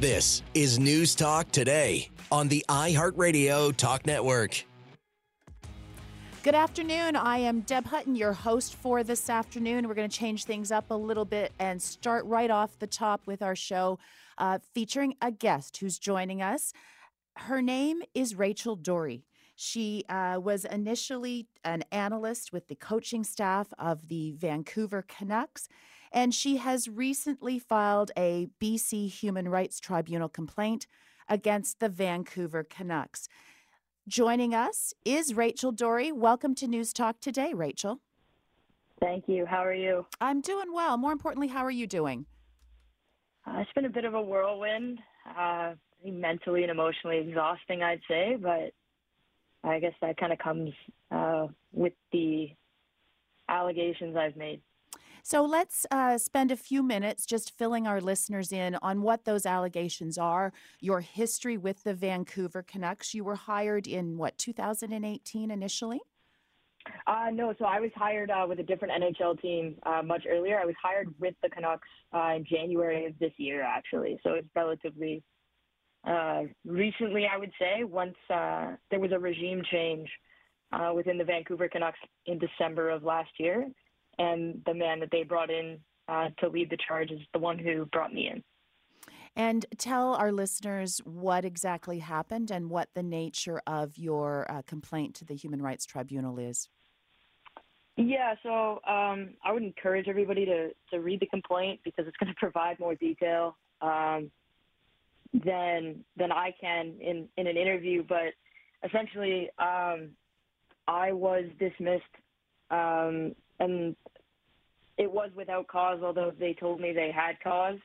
This is News Talk Today on the iHeartRadio Talk Network. Good afternoon. I am Deb Hutton, your host for this afternoon. We're going to change things up a little bit and start right off the top with our show uh, featuring a guest who's joining us. Her name is Rachel Doerrie. She uh, was initially an analyst with the coaching staff of the Vancouver Canucks, and she has recently filed a BC Human Rights Tribunal complaint against the Vancouver Canucks. Joining us is Rachel Doerrie. Welcome to News Talk today, Rachel. Thank you. How are you? I'm doing well. More importantly, how are you doing? Uh, it's been a bit of a whirlwind, uh, mentally and emotionally exhausting, I'd say, but I guess that kind of comes uh, with the allegations I've made. So let's uh, spend a few minutes just filling our listeners in on what those allegations are, your history with the Vancouver Canucks. You were hired in what, 2018 initially? Uh, no, so I was hired uh, with a different NHL team uh, much earlier. I was hired with the Canucks uh, in January of this year, actually. So it's relatively uh, recently, I would say, once uh, there was a regime change within the Vancouver Canucks in December of last year and the man that they brought in uh, to lead the charge is the one who brought me in. And tell our listeners what exactly happened and what the nature of your uh, complaint to the Human Rights Tribunal is. Yeah, so um, I would encourage everybody to, to read the complaint because it's going to provide more detail um, than than I can in, in an interview. But essentially, um, I was dismissed um, and it was without cause, although they told me they had cause.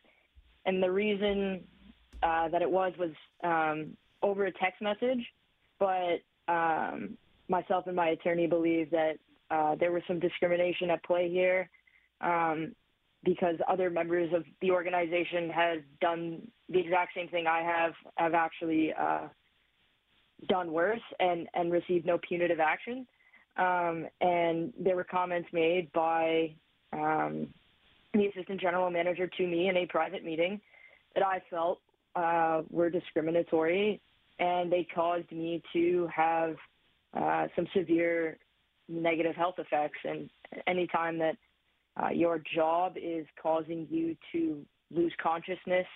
And the reason uh, that it was was um, over a text message, but um, myself and my attorney believe that uh, there was some discrimination at play here um, because other members of the organization had done the exact same thing I have, have actually uh, done worse and, and received no punitive action. Um, and there were comments made by um, the assistant general manager to me in a private meeting that I felt uh, were discriminatory, and they caused me to have uh, some severe negative health effects. And anytime that uh, your job is causing you to lose consciousness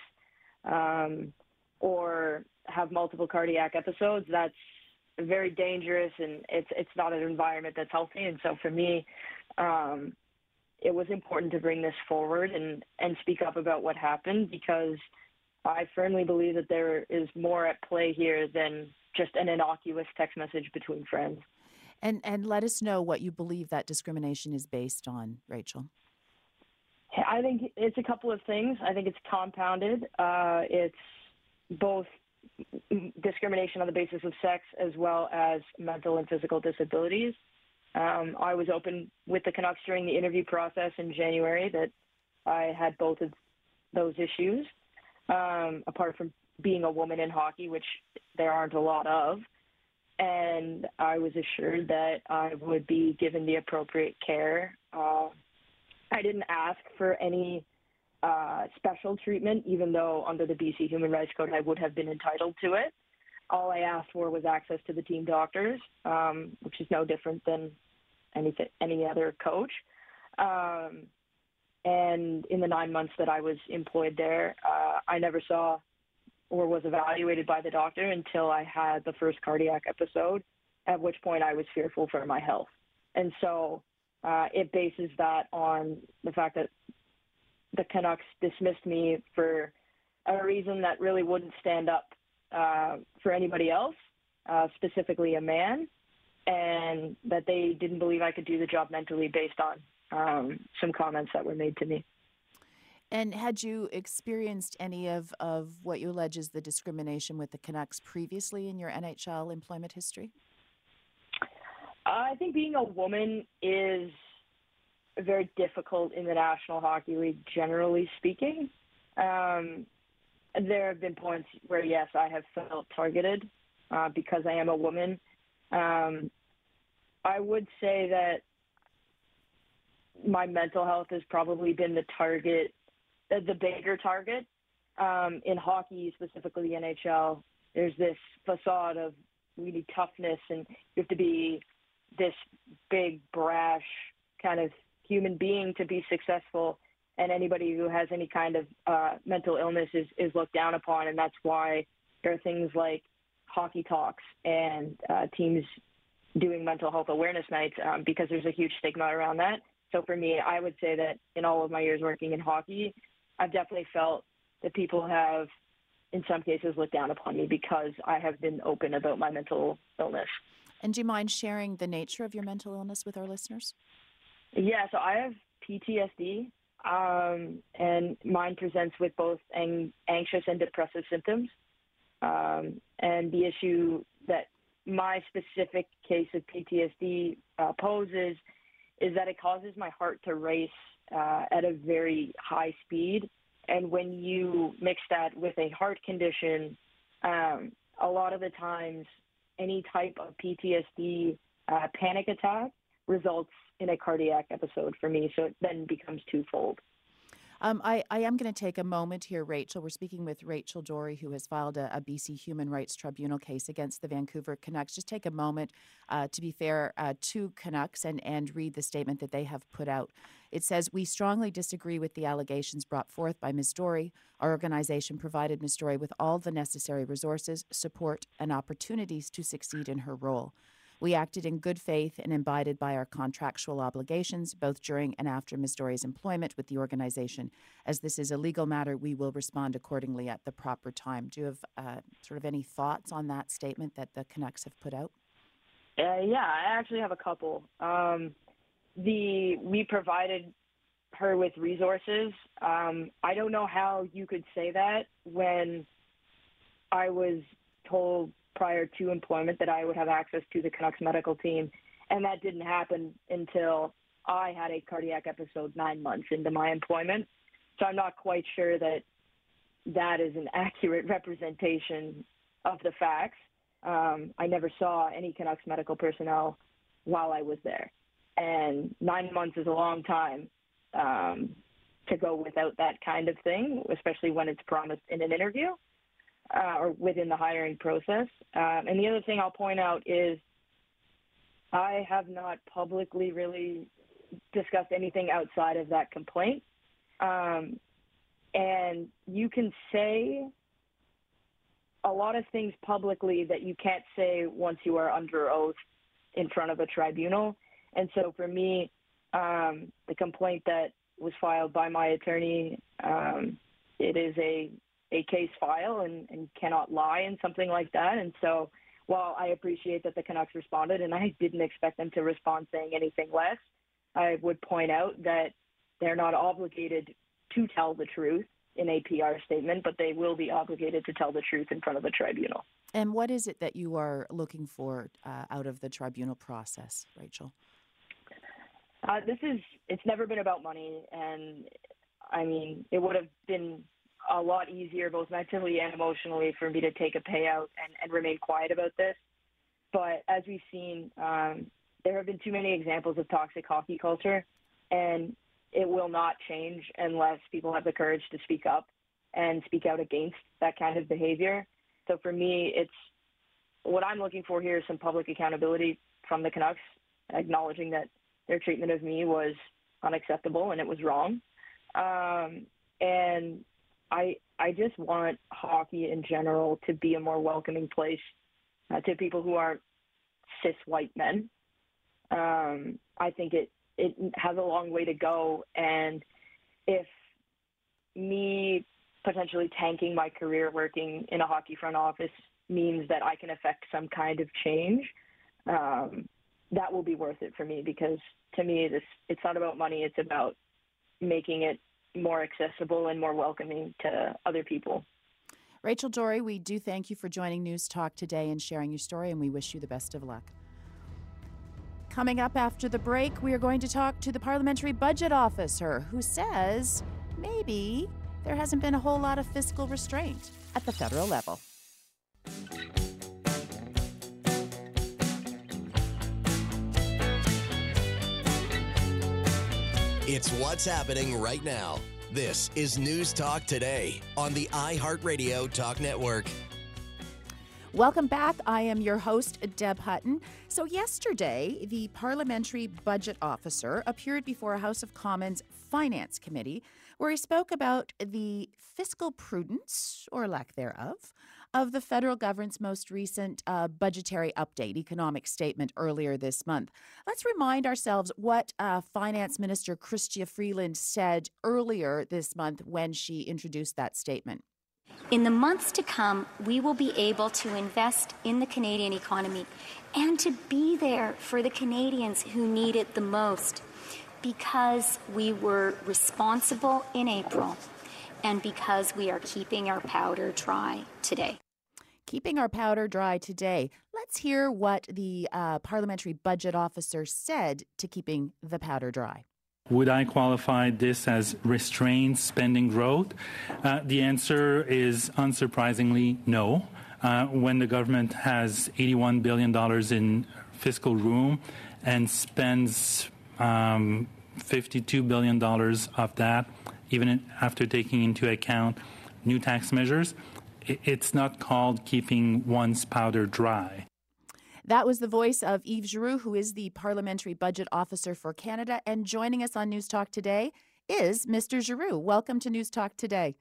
um, or have multiple cardiac episodes, that's very dangerous and it's it's not an environment that's healthy. And so for me, um, it was important to bring this forward and and speak up about what happened because I firmly believe that there is more at play here than just an innocuous text message between friends. And and let us know what you believe that discrimination is based on, Rachel. I think it's a couple of things. I think it's compounded. Uh, it's both discrimination on the basis of sex as well as mental and physical disabilities. Um, I was open with the Canucks during the interview process in January that I had both of those issues, um, apart from being a woman in hockey, which there aren't a lot of. And I was assured that I would be given the appropriate care. Uh, I didn't ask for any uh, special treatment, even though under the BC Human Rights Code I would have been entitled to it. All I asked for was access to the team doctors, um, which is no different than any any other coach. Um, and in the nine months that I was employed there, uh, I never saw or was evaluated by the doctor until I had the first cardiac episode, at which point I was fearful for my health. And so uh, it bases that on the fact that the Canucks dismissed me for a reason that really wouldn't stand up uh, for anybody else, uh, specifically a man, and that they didn't believe I could do the job mentally based on um, some comments that were made to me. And had you experienced any of, of what you allege is the discrimination with the Canucks previously in your NHL employment history? I think being a woman is very difficult in the National Hockey League, generally speaking. Um, there have been points where, yes, I have felt targeted uh, because I am a woman. Um, I would say that my mental health has probably been the target, uh, the bigger target. um, in hockey, specifically the NHL, there's this facade of really toughness, and you have to be this big, brash kind of human being to be successful. And anybody who has any kind of uh, mental illness is, is looked down upon, and that's why there are things like hockey talks and uh, teams doing mental health awareness nights um, because there's a huge stigma around that. So for me, I would say that in all of my years working in hockey, I've definitely felt that people have, in some cases, looked down upon me because I have been open about my mental illness. And do you mind sharing the nature of your mental illness with our listeners? Yeah, so I have PTSD, um, and mine presents with both ang- anxious and depressive symptoms. Um, and the issue that my specific case of PTSD uh, poses is that it causes my heart to race uh, at a very high speed. And when you mix that with a heart condition, um, a lot of the times, any type of PTSD uh, panic attack results in a cardiac episode for me. So it then becomes twofold. Um, I, I, am going to take a moment here, Rachel. We're speaking with Rachel Doerrie, who has filed a, a BC Human Rights Tribunal case against the Vancouver Canucks. Just take a moment, uh, to be fair, uh, to Canucks and, and read the statement that they have put out. It says, We strongly disagree with the allegations brought forth by Ms. Doerrie. Our organization provided Ms. Doerrie with all the necessary resources, support, and opportunities to succeed in her role. We acted in good faith and abided by our contractual obligations, both during and after Ms. Doerrie's employment with the organization. As this is a legal matter, we will respond accordingly at the proper time. Do you have uh, sort of any thoughts on that statement that the Canucks have put out? Uh, yeah, I actually have a couple. Um, the we provided her with resources. Um, I don't know how you could say that when I was told prior to employment that I would have access to the Canucks medical team, and that didn't happen until I had a cardiac episode nine months into my employment. So I'm not quite sure that that is an accurate representation of the facts. Um, I never saw any Canucks medical personnel while I was there, and nine months is a long time um, to go without that kind of thing, especially when it's promised in an interview uh, or within the hiring process. Um, and the other thing I'll point out is I have not publicly really discussed anything outside of that complaint. Um, and you can say a lot of things publicly that you can't say once you are under oath in front of a tribunal. And so for me, um, the complaint that was filed by my attorney, um, it is a a case file and, and cannot lie in something like that. And so while I appreciate that the Canucks responded, and I didn't expect them to respond saying anything less, I would point out that they're not obligated to tell the truth in a PR statement, but they will be obligated to tell the truth in front of the tribunal. And what is it that you are looking for uh, out of the tribunal process, Rachel? Uh, this is, it's never been about money. And I mean, it would have been a lot easier, both mentally and emotionally, for me to take a payout and, and remain quiet about this. But as we've seen, um, there have been too many examples of toxic hockey culture, and it will not change unless people have the courage to speak up and speak out against that kind of behavior. So for me, it's what I'm looking for here is some public accountability from the Canucks, acknowledging that their treatment of me was unacceptable and it was wrong. Um, and I I just want hockey in general to be a more welcoming place uh, to people who aren't cis white men. Um, I think it it has a long way to go, and if me potentially tanking my career working in a hockey front office means that I can affect some kind of change, um, that will be worth it for me because to me this it's not about money; it's about making it more accessible and more welcoming to other people. Rachel Doerrie, we do thank you for joining News Talk today and sharing your story, and we wish you the best of luck. Coming up after the break, we are going to talk to the parliamentary budget officer who says maybe there hasn't been a whole lot of fiscal restraint at the federal level. It's what's happening right now This is News Talk Today on the iHeartRadio Talk Network. Welcome back. I am your host, Deb Hutton. So, yesterday, the Parliamentary Budget Officer appeared before a House of Commons Finance Committee where he spoke about the fiscal prudence, or lack thereof, of the federal government's most recent uh, budgetary update, economic statement earlier this month. Let's remind ourselves what uh, Finance Minister Chrystia Freeland said earlier this month when she introduced that statement. In the months to come, we will be able to invest in the Canadian economy and to be there for the Canadians who need it the most because we were responsible in April and because we are keeping our powder dry today. Keeping our powder dry today. Let's hear what the uh, parliamentary budget officer said to keeping the powder dry. Would I qualify this as restrained spending growth? Uh, the answer is unsurprisingly no. Uh, when the government has $81 billion in fiscal room and spends um, $52 billion of that, even after taking into account new tax measures, it's not called keeping one's powder dry. That was the voice of Yves Giroux, who is the Parliamentary Budget Officer for Canada. And joining us on News Talk today is Mr. Giroux. Welcome to News Talk today.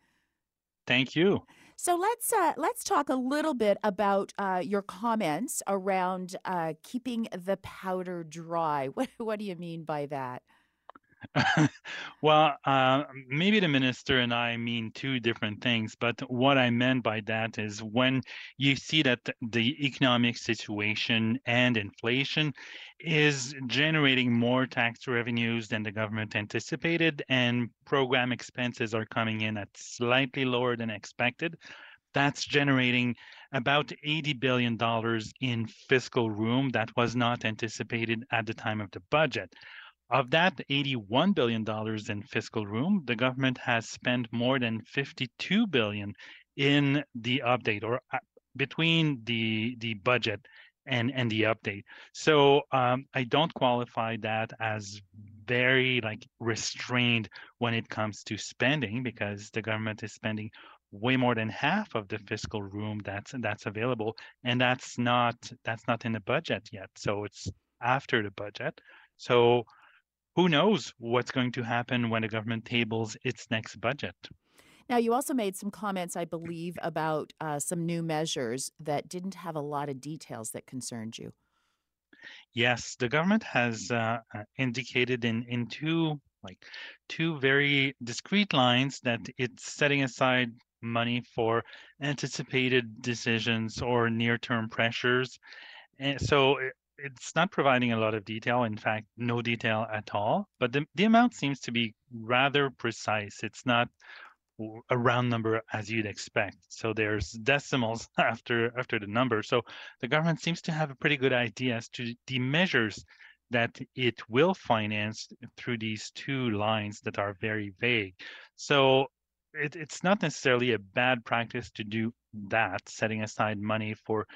Thank you. So let's uh, let's talk a little bit about uh, your comments around uh, keeping the powder dry. What what do you mean by that? well, uh, maybe the minister and I mean two different things, but what I meant by that is when you see that the economic situation and inflation is generating more tax revenues than the government anticipated, and program expenses are coming in at slightly lower than expected, that's generating about $80 billion in fiscal room that was not anticipated at the time of the budget. Of that $81 billion in fiscal room, the government has spent more than 52 billion in the update or uh, between the the budget and and the update. So um, I don't qualify that as very like restrained when it comes to spending because the government is spending way more than half of the fiscal room that's that's available and that's not that's not in the budget yet so it's after the budget so who knows what's going to happen when the government tables its next budget. Now, you also made some comments, I believe, about uh, some new measures that didn't have a lot of details that concerned you. Yes, the government has uh, uh indicated in in two like two very discrete lines that it's setting aside money for anticipated decisions or near-term pressures. And so it's not providing a lot of detail. In fact, no detail at all. But the, the amount seems to be rather precise. It's not a round number as you'd expect. So there's decimals after after the number. So the government seems to have a pretty good idea as to the measures that it will finance through these two lines that are very vague. So it, it's not necessarily a bad practice to do that, setting aside money for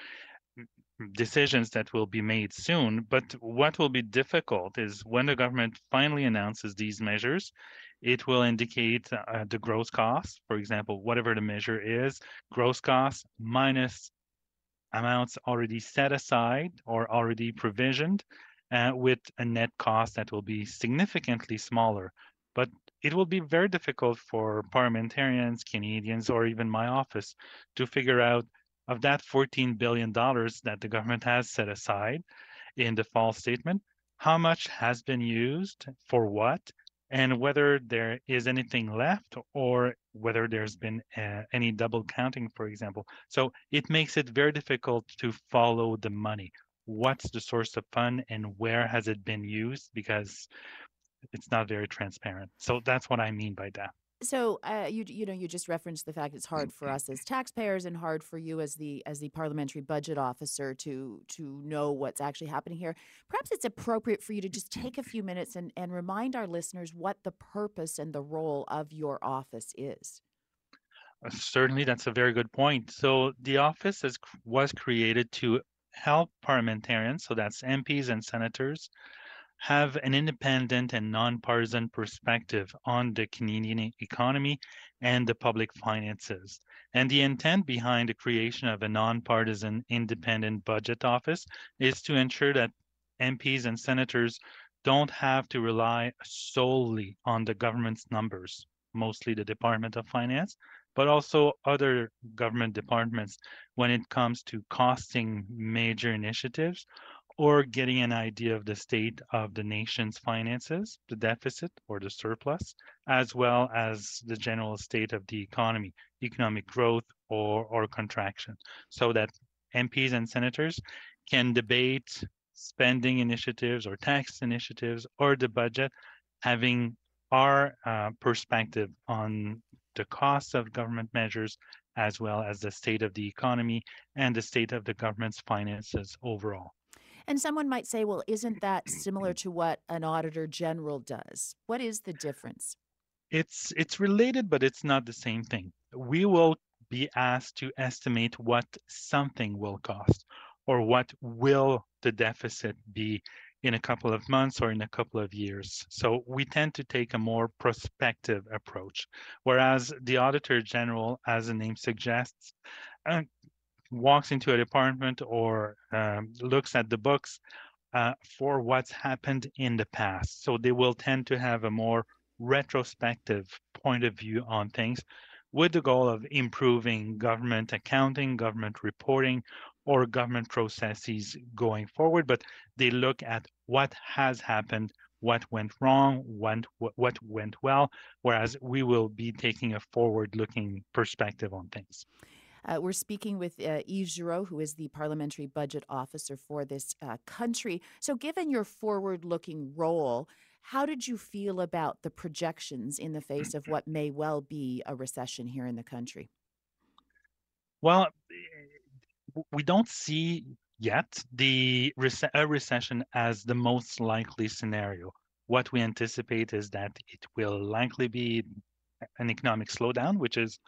decisions that will be made soon. But what will be difficult is when the government finally announces these measures, it will indicate uh, the gross cost, for example, whatever the measure is, gross cost minus amounts already set aside or already provisioned, uh, with a net cost that will be significantly smaller. But it will be very difficult for parliamentarians, Canadians, or even my office to figure out of that $14 billion that the government has set aside in the fall statement, how much has been used for what, and whether there is anything left or whether there's been uh, any double counting, for example. So it makes it very difficult to follow the money. What's the source of fund and where has it been used? Because it's not very transparent. So that's what I mean by that. So uh, you you know you just referenced the fact it's hard for us as taxpayers and hard for you as the as the parliamentary budget officer to to know what's actually happening here. Perhaps it's appropriate for you to just take a few minutes and, and remind our listeners what the purpose and the role of your office is. Uh, certainly, that's a very good point. So the office is, was created to help parliamentarians, so that's MPs and senators, have an independent and nonpartisan perspective on the Canadian economy and the public finances. And the intent behind the creation of a nonpartisan independent budget office is to ensure that MPs and senators don't have to rely solely on the government's numbers, mostly the Department of Finance, but also other government departments when it comes to costing major initiatives or getting an idea of the state of the nation's finances, the deficit or the surplus, as well as the general state of the economy, economic growth or, or contraction, so that MPs and senators can debate spending initiatives or tax initiatives or the budget, having our uh, perspective on the costs of government measures as well as the state of the economy and the state of the government's finances overall. And someone might say, well, isn't that similar to what an auditor general does? What is the difference? It's it's related, but it's not the same thing. We will be asked to estimate what something will cost or what will the deficit be in a couple of months or in a couple of years. So we tend to take a more prospective approach, whereas the Auditor General, as the name suggests, uh, walks into a department or um, looks at the books uh, for what's happened in the past. So they will tend to have a more retrospective point of view on things with the goal of improving government accounting, government reporting, or government processes going forward, but they look at what has happened, what went wrong, what, what went well, whereas we will be taking a forward looking perspective on things. Uh, we're speaking with uh, Yves Giroux, who is the parliamentary budget officer for this uh, country. So, given your forward looking role, how did you feel about the projections in the face of what may well be a recession here in the country? Well, we don't see yet the a recession as the most likely scenario. What we anticipate is that it will likely be an economic slowdown, which is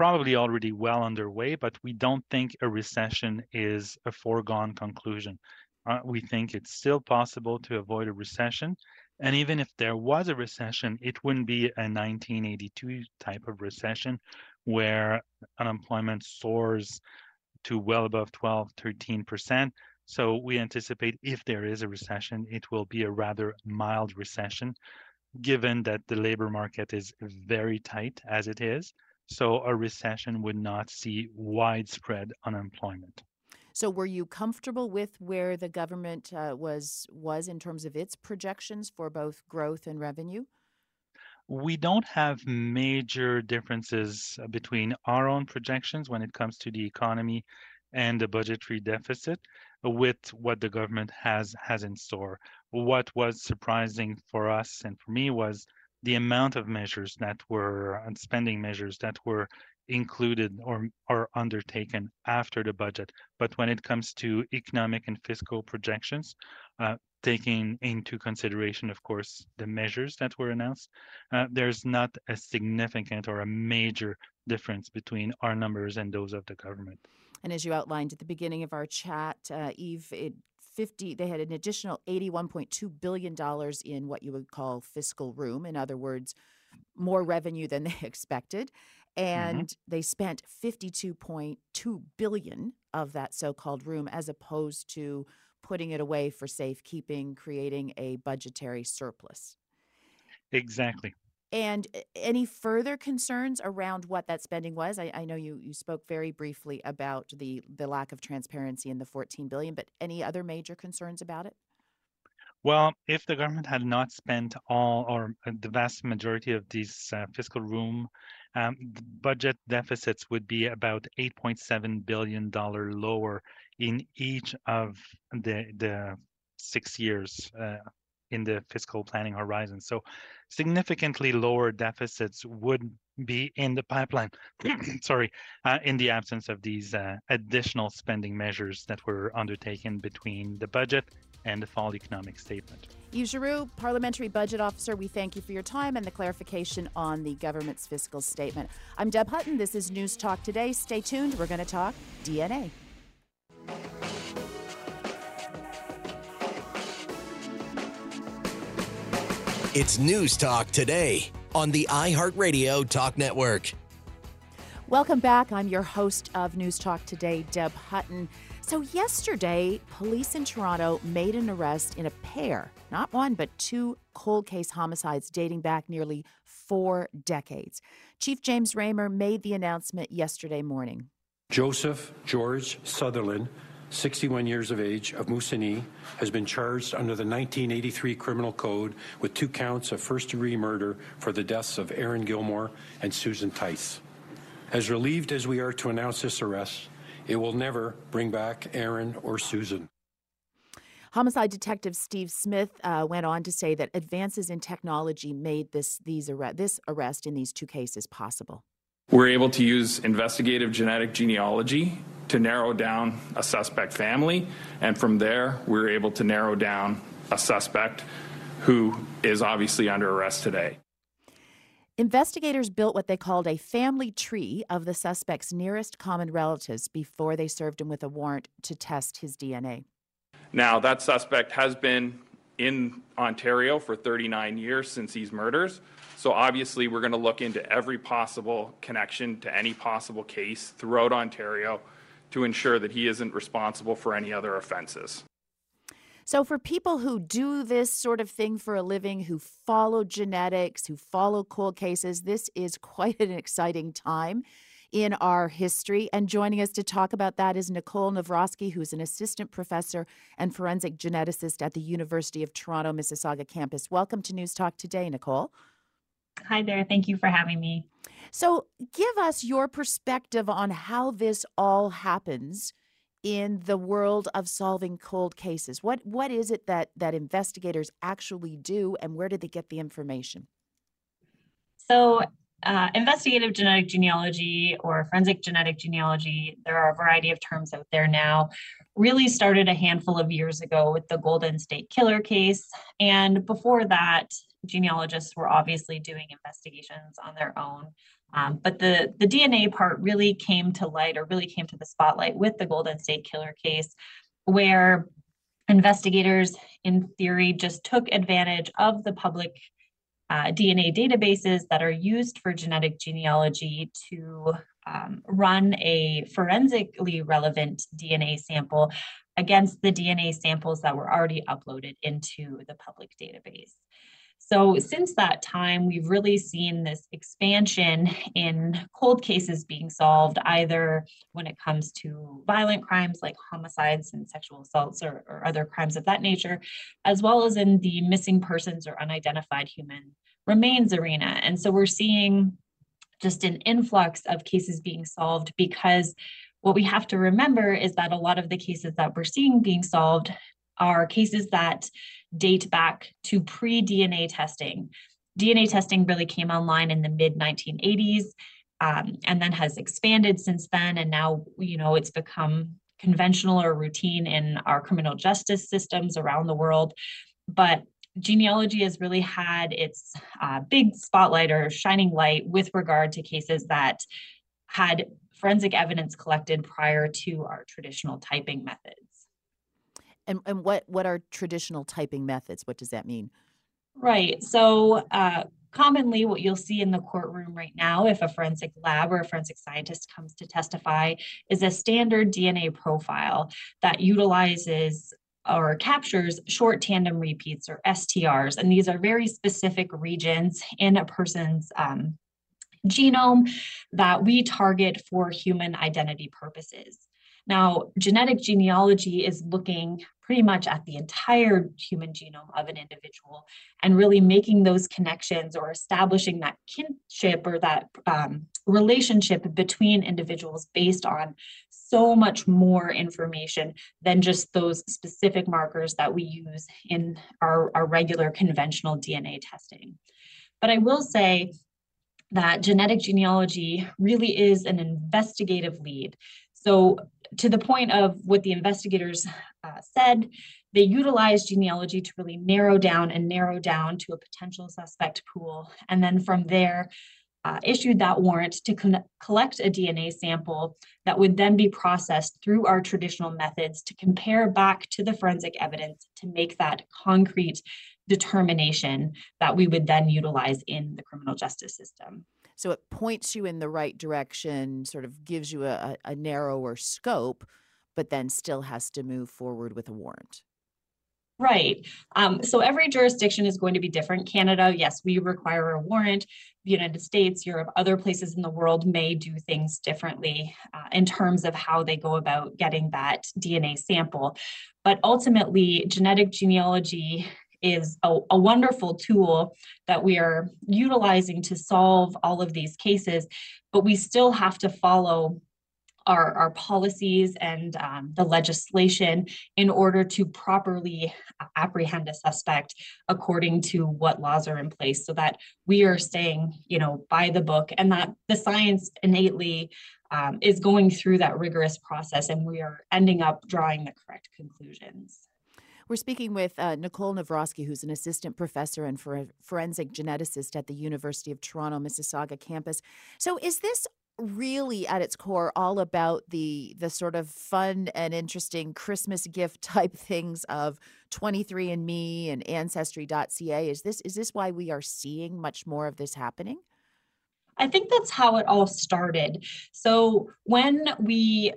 probably already well underway, but we don't think a recession is a foregone conclusion. Uh, we think it's still possible to avoid a recession. And even if there was a recession, it wouldn't be a 1982 type of recession where unemployment soars to well above 12, 13%. So we anticipate if there is a recession, it will be a rather mild recession, given that the labor market is very tight as it is. So a recession would not see widespread unemployment. So, were you comfortable with where the government uh, was was in terms of its projections for both growth and revenue? we don't have major differences uh, between our own projections when it comes to the economy and the budgetary deficit with what the government has has in store. What was surprising for us and for me was the amount of measures that were and spending measures that were included or are undertaken after the budget. But when it comes to economic and fiscal projections, uh, taking into consideration, of course, the measures that were announced, uh, there's not a significant or a major difference between our numbers and those of the government. And as you outlined at the beginning of our chat, uh, Yves, it 50 they had an additional 81.2 billion dollars in what you would call fiscal room in other words more revenue than they expected mm-hmm. and mm-hmm. they spent 52.2 billion of that so-called room as opposed to putting it away for safekeeping, creating a budgetary surplus. Exactly. And any further concerns around what that spending was? I, I, know you, you spoke very briefly about the, the lack of transparency in the 14 billion, but any other major concerns about it? Well, if the government had not spent all or uh, the vast majority of these uh, fiscal room, um, budget deficits would be about 8.7 billion dollar lower in each of the the six years uh, in the fiscal planning horizon. So significantly lower deficits would be in the pipeline, sorry, uh, in the absence of these uh, additional spending measures that were undertaken between the budget and the fall economic statement. Yves Giroux, Parliamentary Budget Officer, we thank you for your time and the clarification on the government's fiscal statement. I'm Deb Hutton. This is News Talk Today. Stay tuned. We're going to talk DNA. It's News Talk today on the iHeartRadio Talk Network. Welcome back. I'm your host of News Talk today, Deb Hutton. So, yesterday, police in Toronto made an arrest in a pair, not one, but two cold case homicides dating back nearly four decades. Chief James Ramer made the announcement yesterday morning. Joseph George Sutherland, 61 years of age, of Moosonee, has been charged under the 1983 Criminal Code with two counts of first degree murder for the deaths of Erin Gilmour and Susan Tice. As relieved as we are to announce this arrest, it will never bring back Aaron or Susan. Homicide Detective Steve Smith uh, went on to say that advances in technology made this these arre- this arrest in these two cases possible. We're able to use investigative genetic genealogy to narrow down a suspect family, and from there, we're able to narrow down a suspect who is obviously under arrest today. Investigators built what they called a family tree of the suspect's nearest common relatives before they served him with a warrant to test his DNA. Now, that suspect has been in Ontario for 39 years since these murders. So obviously, we're going to look into every possible connection to any possible case throughout Ontario to ensure that he isn't responsible for any other offenses. So, for people who do this sort of thing for a living, who follow genetics, who follow cold cases, this is quite an exciting time in our history. And joining us to talk about that is Nicole Novroski, who's an assistant professor and forensic geneticist at the University of Toronto Mississauga campus. Welcome to News Talk today, Nicole. Hi there. Thank you for having me. So, give us your perspective on how this all happens in the world of solving cold cases. What what is it that that investigators actually do, and where did they get the information? So, uh, investigative genetic genealogy or forensic genetic genealogy, there are a variety of terms out there now, really started a handful of years ago with the Golden State Killer case. And before that, genealogists were obviously doing investigations on their own. Um, but the, the DNA part really came to light or really came to the spotlight with the Golden State Killer case, where investigators, in theory, just took advantage of the public uh, DNA databases that are used for genetic genealogy to um, run a forensically relevant DNA sample against the DNA samples that were already uploaded into the public database. So, since that time, we've really seen this expansion in cold cases being solved, either when it comes to violent crimes like homicides and sexual assaults or, or other crimes of that nature, as well as in the missing persons or unidentified human remains arena. And so, we're seeing just an influx of cases being solved because what we have to remember is that a lot of the cases that we're seeing being solved are cases that date back to pre DNA testing. DNA testing really came online in the mid 1980s um, and then has expanded since then. And now, you know, it's become conventional or routine in our criminal justice systems around the world. But genealogy has really had its uh, big spotlight or shining light with regard to cases that had forensic evidence collected prior to our traditional typing methods. And and what what are traditional typing methods? What does that mean? Right. So uh, commonly what you'll see in the courtroom right now if a forensic lab or a forensic scientist comes to testify is a standard DNA profile that utilizes or captures short tandem repeats or STRs. And these are very specific regions in a person's um, genome that we target for human identity purposes. Now, genetic genealogy is looking pretty much at the entire human genome of an individual and really making those connections or establishing that kinship or that um, relationship between individuals based on so much more information than just those specific markers that we use in our, our regular conventional DNA testing. But I will say that genetic genealogy really is an investigative lead. So to the point of what the investigators uh, said, they utilized genealogy to really narrow down and narrow down to a potential suspect pool. And then from there, uh, issued that warrant to con- collect a DNA sample that would then be processed through our traditional methods to compare back to the forensic evidence to make that concrete determination that we would then utilize in the criminal justice system. So it points you in the right direction, sort of gives you a, a narrower scope, but then still has to move forward with a warrant. Right. Um, so every jurisdiction is going to be different. Canada, yes, we require a warrant. The United States, Europe, other places in the world may do things differently uh, in terms of how they go about getting that DNA sample. But ultimately, genetic genealogy is a, a, wonderful tool that we are utilizing to solve all of these cases, but we still have to follow our, our policies and um, the legislation in order to properly apprehend a suspect according to what laws are in place so that we are staying you know by the book and that the science innately um, is going through that rigorous process and we are ending up drawing the correct conclusions we're speaking with uh, Nicole Novroski, who's an assistant professor and for forensic geneticist at the University of Toronto Mississauga campus. So, is this really at its core all about the the sort of fun and interesting Christmas gift type things of 23andme and ancestry.ca is this is this why we are seeing much more of this happening I think that's how it all started. So when we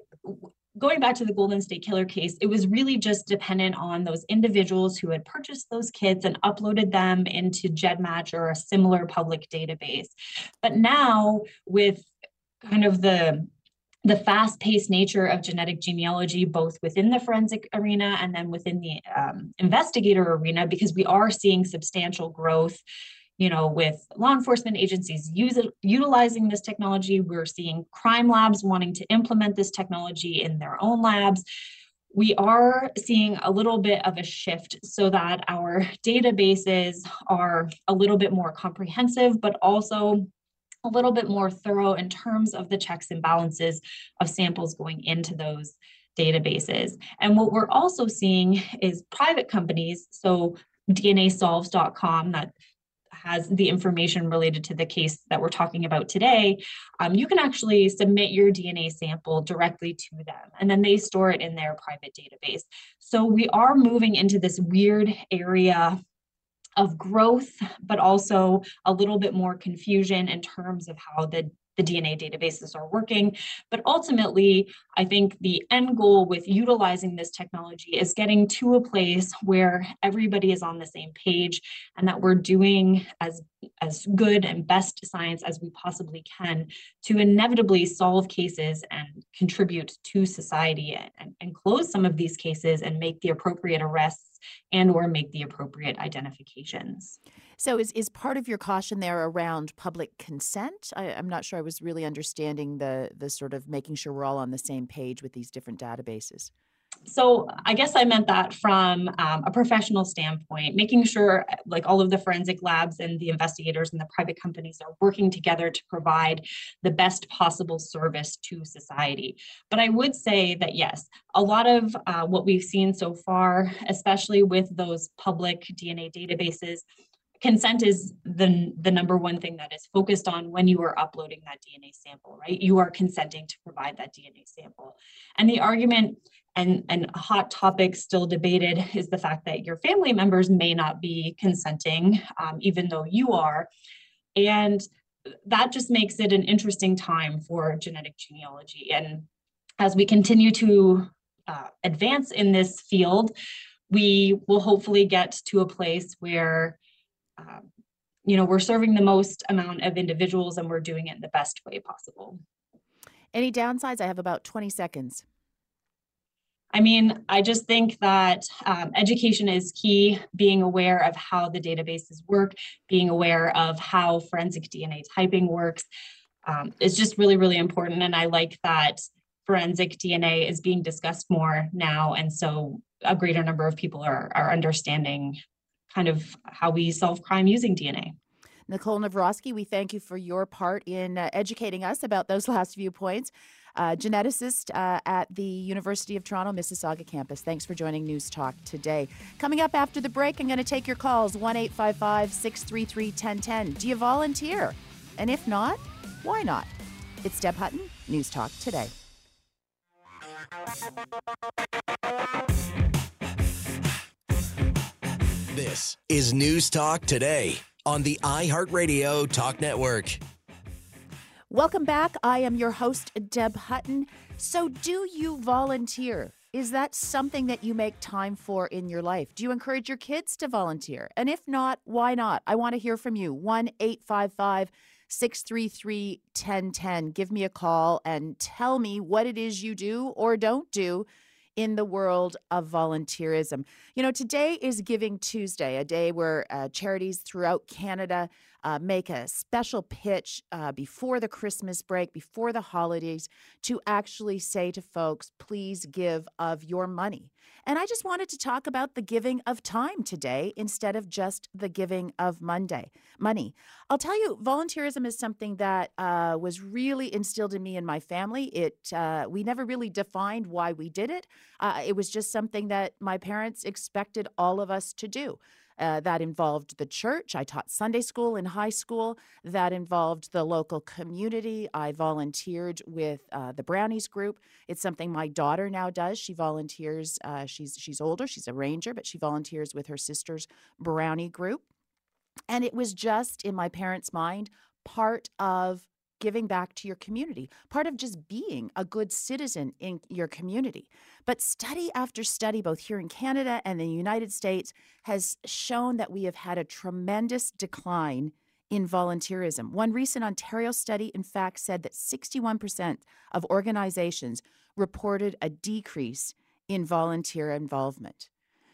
going back to the Golden State Killer case, it was really just dependent on those individuals who had purchased those kits and uploaded them into GEDmatch or a similar public database. But now, with kind of the the fast-paced nature of genetic genealogy, both within the forensic arena and then within the um, investigator arena, because we are seeing substantial growth you know, with law enforcement agencies use utilizing this technology. We're seeing crime labs wanting to implement this technology in their own labs. We are seeing a little bit of a shift so that our databases are a little bit more comprehensive, but also a little bit more thorough in terms of the checks and balances of samples going into those databases. And what we're also seeing is private companies, so DNAsolves.com, that has the information related to the case that we're talking about today, um, you can actually submit your DNA sample directly to them, and then they store it in their private database. So we are moving into this weird area of growth, but also a little bit more confusion in terms of how the the DNA databases are working. But ultimately, I think the end goal with utilizing this technology is getting to a place where everybody is on the same page and that we're doing as, as good and best science as we possibly can to inevitably solve cases and contribute to society and, and close some of these cases and make the appropriate arrests and or make the appropriate identifications. So is is part of your caution there around public consent? I, am not sure I was really understanding the the sort of making sure we're all on the same page with these different databases. So I guess I meant that from um, a professional standpoint, making sure like all of the forensic labs and the investigators and the private companies are working together to provide the best possible service to society. But I would say that yes, a lot of uh, what we've seen so far, especially with those public DNA databases, consent is the, the number one thing that is focused on when you are uploading that DNA sample, right? You are consenting to provide that DNA sample. And the argument and, and a hot topic still debated is the fact that your family members may not be consenting, um, even though you are. And that just makes it an interesting time for genetic genealogy. And as we continue to uh, advance in this field, we will hopefully get to a place where um, you know, we're serving the most amount of individuals and we're doing it in the best way possible. Any downsides? I have about 20 seconds. I mean, I just think that um, education is key, being aware of how the databases work, being aware of how forensic DNA typing works um, is just really, really important. And I like that forensic DNA is being discussed more now. And so a greater number of people are, are understanding kind of how we solve crime using DNA. Nicole Novroski, we thank you for your part in uh, educating us about those last few points. Uh, geneticist uh, at the University of Toronto Mississauga campus. Thanks for joining News Talk today. Coming up after the break, I'm going to take your calls 1 855 633 1010. Do you volunteer? And if not, why not? It's Deb Hutton, News Talk today. This is News Talk Today on the iHeartRadio Talk Network. Welcome back. I am your host, Deb Hutton. So, do you volunteer? Is that something that you make time for in your life? Do you encourage your kids to volunteer? And if not, why not? I want to hear from you. 1 855 633 1010. Give me a call and tell me what it is you do or don't do in the world of volunteerism. You know, today is Giving Tuesday, a day where uh, charities throughout Canada uh, make a special pitch uh, before the Christmas break, before the holidays, to actually say to folks, please give of your money. And I just wanted to talk about the giving of time today instead of just the giving of Monday money. I'll tell you, volunteerism is something that uh, was really instilled in me and my family. It uh, we never really defined why we did it. Uh, it was just something that my parents expected all of us to do. Uh, that involved the church. I taught Sunday school in high school. That involved the local community. I volunteered with uh, the Brownies group. It's something my daughter now does. She volunteers. Uh, she's she's older. She's a ranger, but she volunteers with her sister's Brownie group. And it was just in my parents' mind part of giving back to your community, part of just being a good citizen in your community. But study after study, both here in Canada and the United States, has shown that we have had a tremendous decline in volunteerism. One recent Ontario study, in fact, said that 61% of organizations reported a decrease in volunteer involvement.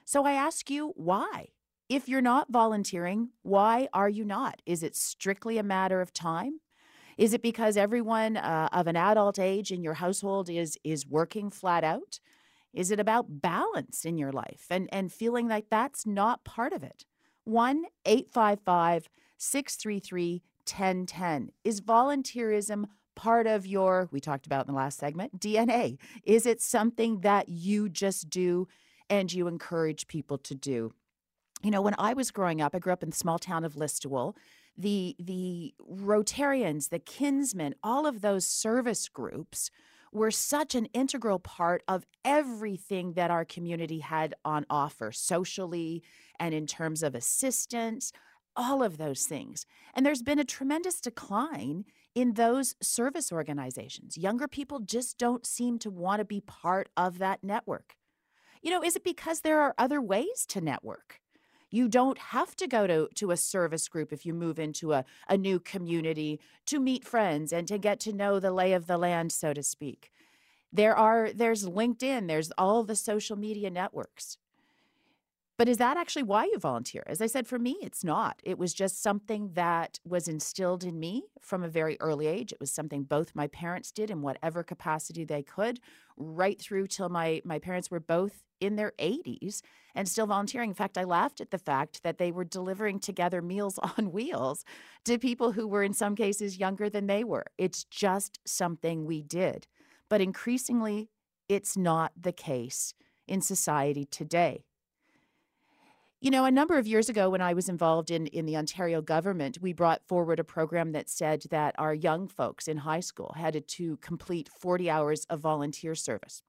So I ask you, why? If you're not volunteering, why are you not? Is it strictly a matter of time? Is it because everyone uh, of an adult age in your household is is working flat out? Is it about balance in your life and and feeling like that's not part of it? 1 855 633 1010. Is volunteerism part of your, we talked about in the last segment, DNA? Is it something that you just do and you encourage people to do? You know, when I was growing up, I grew up in the small town of Listowel the the Rotarians, the Kinsmen, all of those service groups were such an integral part of everything that our community had on offer socially and in terms of assistance, all of those things. And there's been a tremendous decline in those service organizations. Younger people just don't seem to want to be part of that network. You know, is it because there are other ways to network? You don't have to go to, to a service group if you move into a, a new community to meet friends and to get to know the lay of the land, so to speak. There are there's LinkedIn, there's all the social media networks. But is that actually why you volunteer? As I said, for me, it's not. It was just something that was instilled in me from a very early age. It was something both my parents did in whatever capacity they could, right through till my, my parents were both in their 80s and still volunteering. In fact, I laughed at the fact that they were delivering together meals on wheels to people who were, in some cases, younger than they were. It's just something we did. But increasingly, it's not the case in society today. You know, a number of years ago, when I was involved in, in the Ontario government, we brought forward a program that said that our young folks in high school had to complete 40 hours of volunteer service.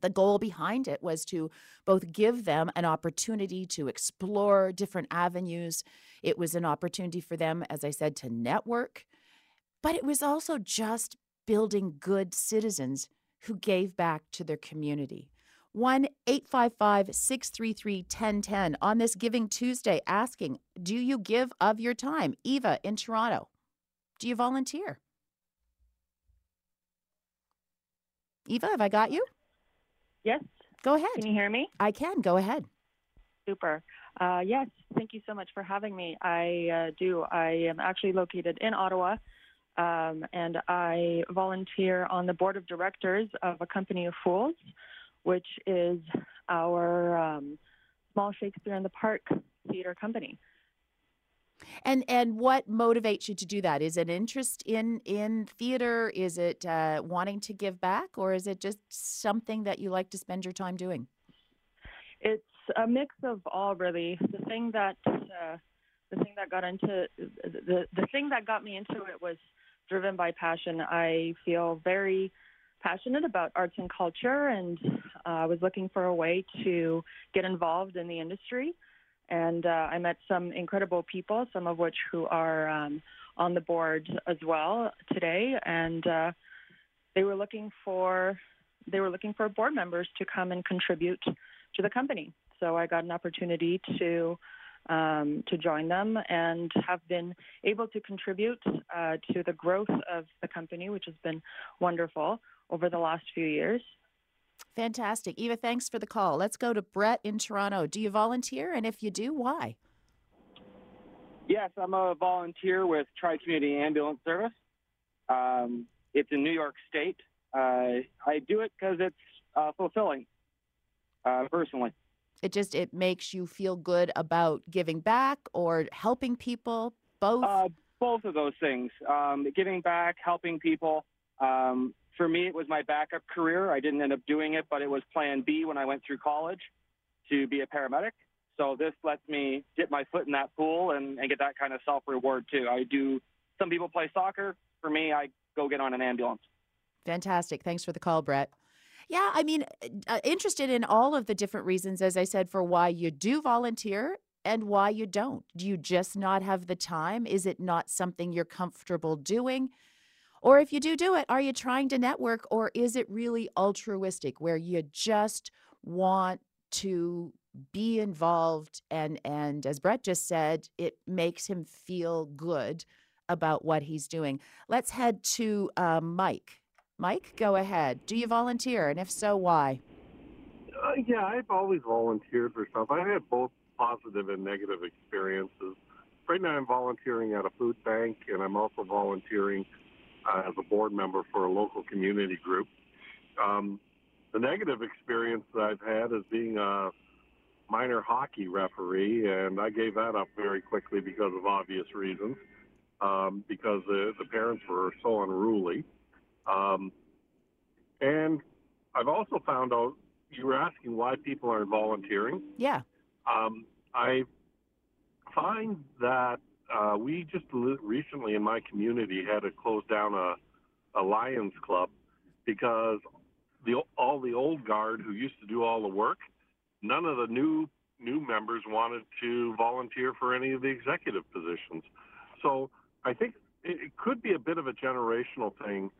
The goal behind it was to both give them an opportunity to explore different avenues. It was an opportunity for them, as I said, to network, but it was also just building good citizens who gave back to their community. 1 855 633 1010 on this Giving Tuesday asking, Do you give of your time? Eva in Toronto, do you volunteer? Eva, have I got you? Yes. Go ahead. Can you hear me? I can. Go ahead. Super. Uh, yes. Thank you so much for having me. I uh, do. I am actually located in Ottawa. Um, and I volunteer on the board of directors of a company of fools which is our um, small Shakespeare in the Park theater company. And and what motivates you to do that? Is it interest in in theater? Is it uh, wanting to give back, or is it just something that you like to spend your time doing? It's a mix of all, really. The thing that uh, the thing that got into the the thing that got me into it was driven by passion. I feel very passionate about arts and culture, and I uh, was looking for a way to get involved in the industry. and uh, I met some incredible people, some of which who are um, on the board as well today, and uh, they were looking for they were looking for board members to come and contribute to the company. So I got an opportunity to um, to join them and have been able to contribute uh, to the growth of the company, which has been wonderful over the last few years. Fantastic. Eva, thanks for the call. Let's go to Brett in Toronto. Do you volunteer? And if you do, why? Yes, I'm a volunteer with Tri Community Ambulance Service. Um, it's in New York State. Uh, I do it because it's uh, fulfilling, uh, personally. It just it makes you feel good about giving back or helping people. Both. Uh, both of those things. Um, giving back, helping people. Um, for me, it was my backup career. I didn't end up doing it, but it was plan B when I went through college to be a paramedic. So this lets me dip my foot in that pool and, and get that kind of self reward too. I do. Some people play soccer. For me, I go get on an ambulance. Fantastic. Thanks for the call, Brett. Yeah, I mean, uh, interested in all of the different reasons, as I said, for why you do volunteer and why you don't. Do you just not have the time? Is it not something you're comfortable doing? Or if you do do it, are you trying to network or is it really altruistic where you just want to be involved and and as Brett just said, it makes him feel good about what he's doing. Let's head to uh, Mike. Mike, go ahead. Do you volunteer? And if so, why? Uh, yeah, I've always volunteered for stuff. I've had both positive and negative experiences. Right now, I'm volunteering at a food bank, and I'm also volunteering as a board member for a local community group. Um, the negative experience that I've had is being a minor hockey referee, and I gave that up very quickly because of obvious reasons, um, because the, the parents were so unruly. Um, and I've also found out you were asking why people aren't volunteering. Yeah. Um, I find that uh, we just recently in my community had to close down a, a Lions Club because the all the old guard who used to do all the work, none of the new new members wanted to volunteer for any of the executive positions. So I think it could be a bit of a generational thing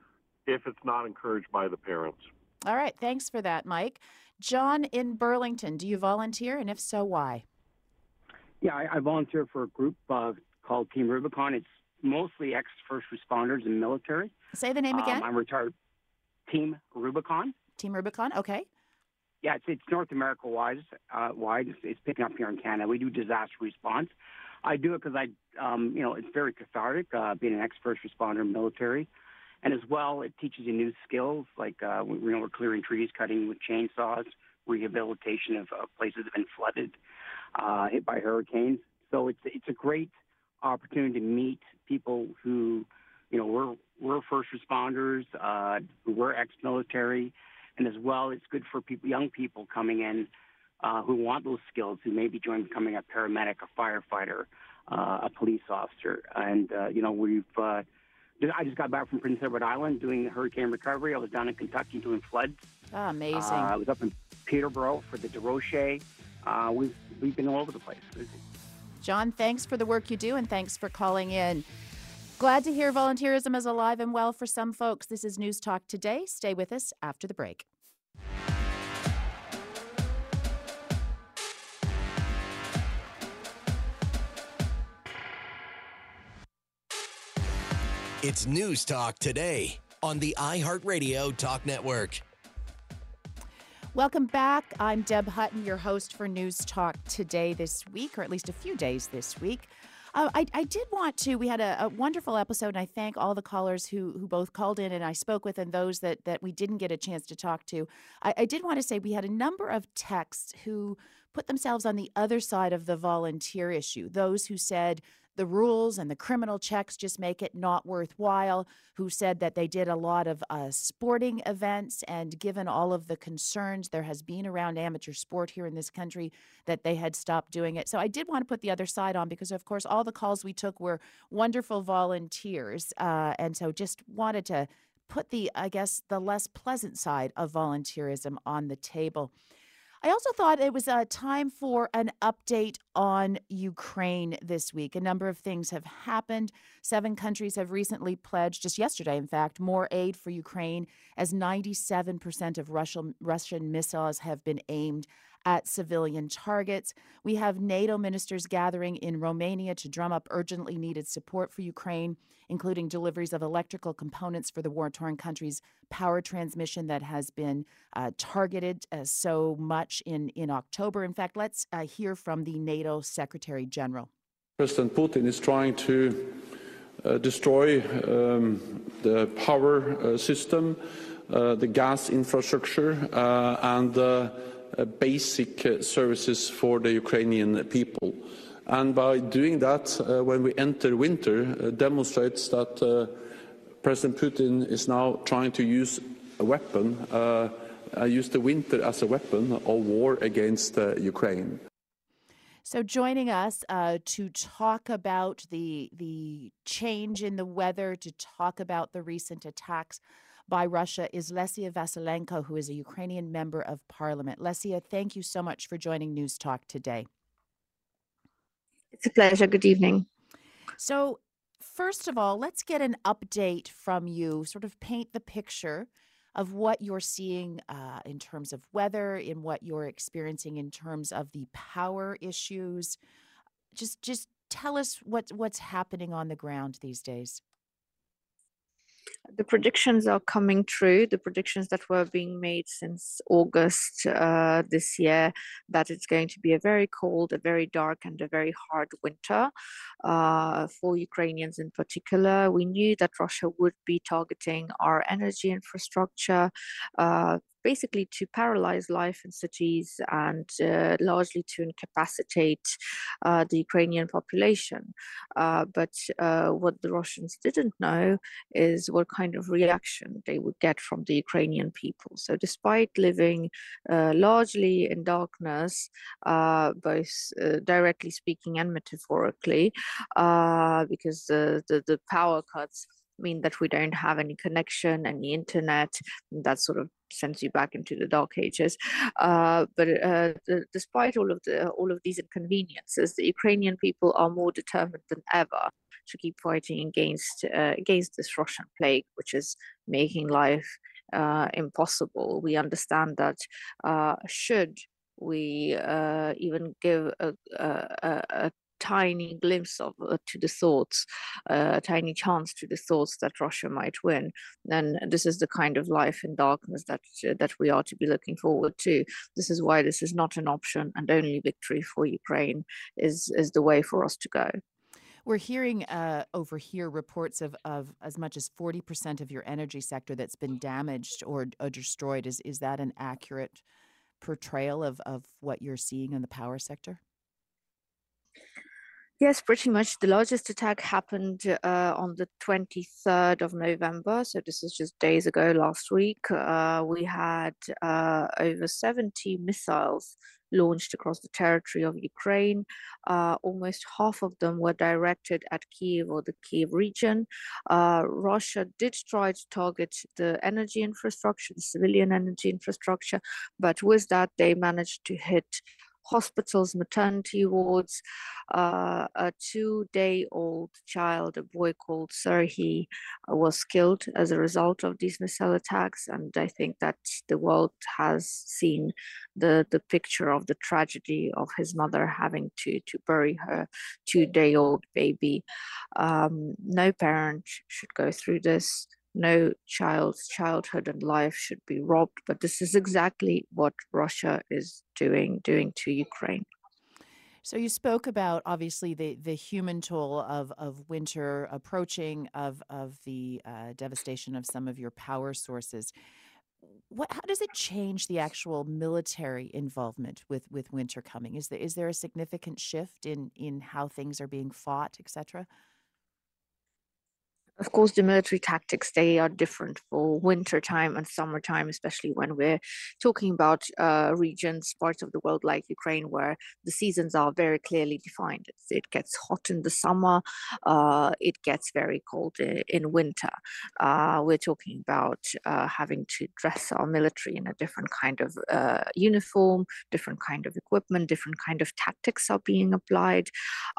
if it's not encouraged by the parents. All right. Thanks for that, Mike. John in Burlington, do you volunteer? And if so, why? Yeah, I, I volunteer for a group uh, called Team Rubicon. It's mostly ex first responders and military. Say the name again. Um, I'm retired. Team Rubicon. Team Rubicon. Okay. Yeah, it's, it's North America wide. Uh, wide. It's, it's, picking up here in Canada. We do disaster response. I do it because I, um, you know, it's very cathartic uh, being an ex first responder military. And as well, it teaches you new skills like uh, we, you know we're clearing trees, cutting with chainsaws, rehabilitation of places that have been flooded, uh, hit by hurricanes. So it's it's a great opportunity to meet people who, you know, we're we're first responders, uh, who were ex-military, and as well, it's good for people, young people coming in uh, who want those skills, who maybe join becoming a paramedic, a firefighter, uh, a police officer, and uh, you know we've uh, I just got back from Prince Edward Island doing hurricane recovery. I was down in Kentucky doing floods. Oh, amazing. Uh, I was up in Peterborough for the derecho. Uh, we've, we've been all over the place. John, thanks for the work you do and thanks for calling in. Glad to hear volunteerism is alive and well for some folks. This is News Talk today. Stay with us after the break. It's News Talk today on the iHeartRadio Talk Network. Welcome back. I'm Deb Hutton, your host for News Talk today, this week, or at least a few days this week. Uh, I, I, did want to. We had a, a, wonderful episode, and I thank all the callers who who both called in and I spoke with, and those that that we didn't get a chance to talk to. I, I did want to say we had a number of texts who put themselves on the other side of the volunteer issue. Those who said the rules and the criminal checks just make it not worthwhile, who said that they did a lot of uh, sporting events, and given all of the concerns there has been around amateur sport here in this country, that they had stopped doing it. So I did want to put the other side on because, of course, all the calls we took were wonderful volunteers. Uh, and so just wanted to put the, I guess, the less pleasant side of volunteerism on the table. I also thought it was a time for an update on Ukraine this week. A number of things have happened. Seven countries have recently pledged, just yesterday, in fact, more aid for Ukraine, as 97% of Russian, Russian missiles have been aimed at civilian targets. We have NATO ministers gathering in Romania to drum up urgently needed support for Ukraine, including deliveries of electrical components for the war torn country's power transmission that has been uh, targeted uh, so much in, in October. In fact, let's uh, hear from the NATO Secretary General. President Putin is trying to uh, destroy um, the power uh, system, uh, the gas infrastructure, and basic uh, services for the Ukrainian people. And by doing that, uh, when we enter winter, demonstrates that President Putin is now trying to use a weapon, use the winter as a weapon of war against Ukraine. So, joining us uh, to talk about the the change in the weather, to talk about the recent attacks by Russia is Lesia Vasylenko, who is a Ukrainian member of parliament. Lesia, thank you so much for joining News Talk today. It's a pleasure. Good evening. So, first of all, let's get an update from you, sort of paint the picture of what you're seeing uh, in terms of weather, in what you're experiencing in terms of the power issues. Just, just tell us what, what's happening on the ground these days the predictions are coming true. The predictions that were being made since August uh, this year that it's going to be a very cold, a very dark, and a very hard winter uh, for Ukrainians in particular. We knew that Russia would be targeting our energy infrastructure. Uh, basically to paralyze life in cities and uh, largely to incapacitate uh, the Ukrainian population. Uh, but uh, what the Russians didn't know is what kind of reaction they would get from the Ukrainian people. So, despite living uh, largely in darkness, both directly speaking and metaphorically, because the, the, the power cuts mean that we don't have any connection, any internet. That sort of sends you back into the dark ages. Uh, but uh, the, despite all of the all of these inconveniences, the Ukrainian people are more determined than ever to keep fighting against uh, against this Russian plague, which is making life uh, impossible. We understand that uh, should we uh, even give a, a, a tiny glimpse of uh, to the thoughts, uh, a tiny chance to the thoughts that Russia might win, then this is the kind of life in darkness that uh, that we are to be looking forward to. This is why this is not an option, and only victory for Ukraine is is the way for us to go. We're hearing uh, over here reports of, of as much as 40% of your energy sector that's been damaged or, or destroyed. Is, is that an accurate portrayal of, of what you're seeing in the power sector? Yes, pretty much. The largest attack happened uh, on the 23rd of November. So, this is just days ago, last week. Uh, we had uh, over 70 missiles launched across the territory of Ukraine. Uh, almost half of them were directed at Kiev or the Kiev region. Uh, Russia did try to target the energy infrastructure, the civilian energy infrastructure, but with that, they managed to hit hospitals, maternity wards. Uh, a two day old child, a boy called Serhiy, uh, was killed as a result of these missile attacks. And I think that the world has seen the, the picture of the tragedy of his mother having to, to bury her two day old baby. Um, no parent should go through this no child's childhood and life should be robbed. But this is exactly what Russia is doing, doing to Ukraine. So you spoke about obviously the, the human toll of, of winter approaching, of of the uh, devastation of some of your power sources. What, how does it change the actual military involvement with, with winter coming? Is there is there a significant shift in in how things are being fought, etc.? Of course, the military tactics they are different for winter time and summertime, especially when we're talking about uh, regions, parts of the world like Ukraine, where the seasons are very clearly defined. It gets hot in the summer, uh, it gets very cold in winter. Uh, we're talking about uh, having to dress our military in a different kind of uh, uniform, different kind of equipment, different kind of tactics are being applied.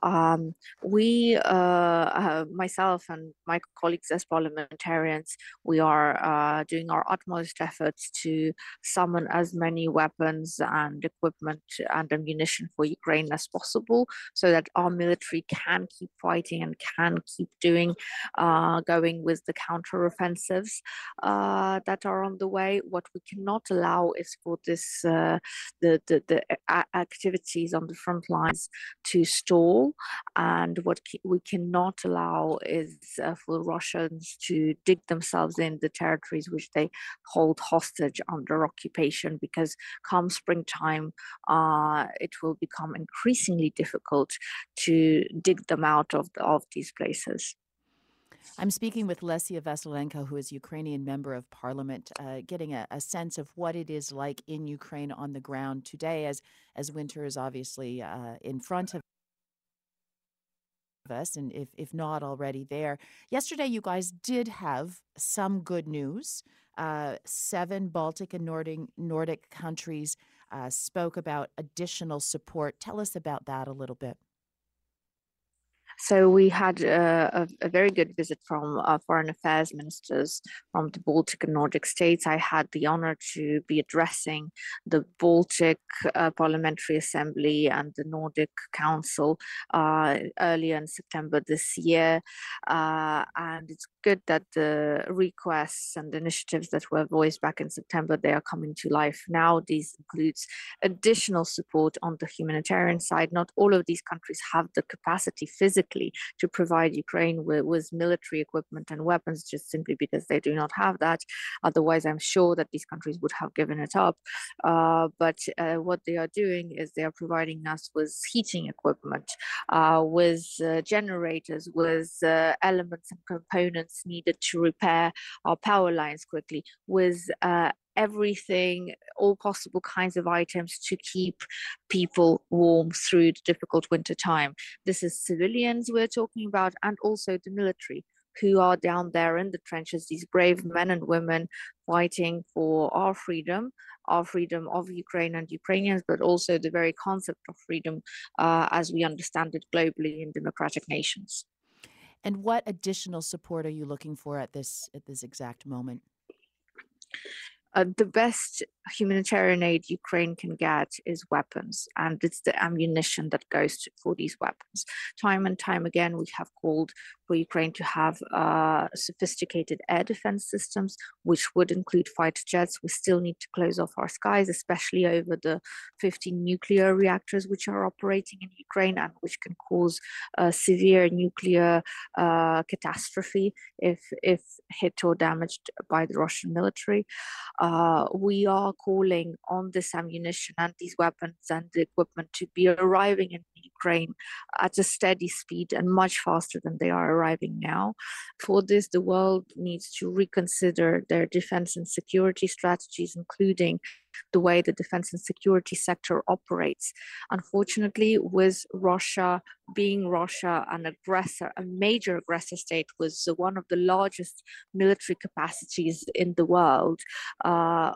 Um, we, uh, myself and my colleagues as parliamentarians, we are uh, doing our utmost efforts to summon as many weapons and equipment and ammunition for Ukraine as possible so that our military can keep fighting and can keep doing, uh, going with the counteroffensives uh, that are on the way. What we cannot allow is for this, uh, the, the, the activities on the front lines to stall. And what we cannot allow is uh, for Russians to dig themselves in the territories which they hold hostage under occupation because come springtime, uh, it will become increasingly difficult to dig them out of, the, of these places. I'm speaking with Lesia Vasylenko, who is Ukrainian member of parliament, uh, getting a, a, sense of what it is like in Ukraine on the ground today, as as winter is obviously uh, in front of us, and if, if not already there. Yesterday, you guys did have some good news. Uh, seven Baltic and Nordic, Nordic countries uh, spoke about additional support. Tell us about that a little bit. So we had uh, a, a, very good visit from uh, foreign affairs ministers from the Baltic and Nordic states. I had the honor to be addressing the Baltic uh, Parliamentary Assembly and the Nordic Council uh, earlier in September this year. Uh, and it's good that the requests and initiatives that were voiced back in September, they are coming to life now. These includes additional support on the humanitarian side. Not all of these countries have the capacity physically to provide Ukraine with, with military equipment and weapons just simply because they do not have that. Otherwise, I'm sure that these countries would have given it up. Uh, but uh, what they are doing is they are providing us with heating equipment, uh, with uh, generators, with uh, elements and components needed to repair our power lines quickly, with uh, everything, all possible kinds of items to keep people warm through the difficult winter time. This is civilians we're talking about, and also the military who are down there in the trenches, these brave men and women fighting for our freedom, our freedom of Ukraine and Ukrainians, but also the very concept of freedom uh, as we understand it globally in democratic nations. And what additional support are you looking for at this at this exact moment? Uh, the best humanitarian aid Ukraine can get is weapons, and it's the ammunition that goes to, for these weapons. Time and time again, we have called for Ukraine to have uh, sophisticated air defense systems, which would include fighter jets. We still need to close off our skies, especially over the 15 nuclear reactors which are operating in Ukraine and which can cause a severe nuclear uh, catastrophe if if hit or damaged by the Russian military. Uh, we are calling on this ammunition and these weapons and the equipment to be arriving in Ukraine at a steady speed and much faster than they are arriving now. For this, the world needs to reconsider their defense and security strategies, including the way the defense and security sector operates. Unfortunately, with Russia being Russia, an aggressor, a major aggressor state with one of the largest military capacities in the world, uh,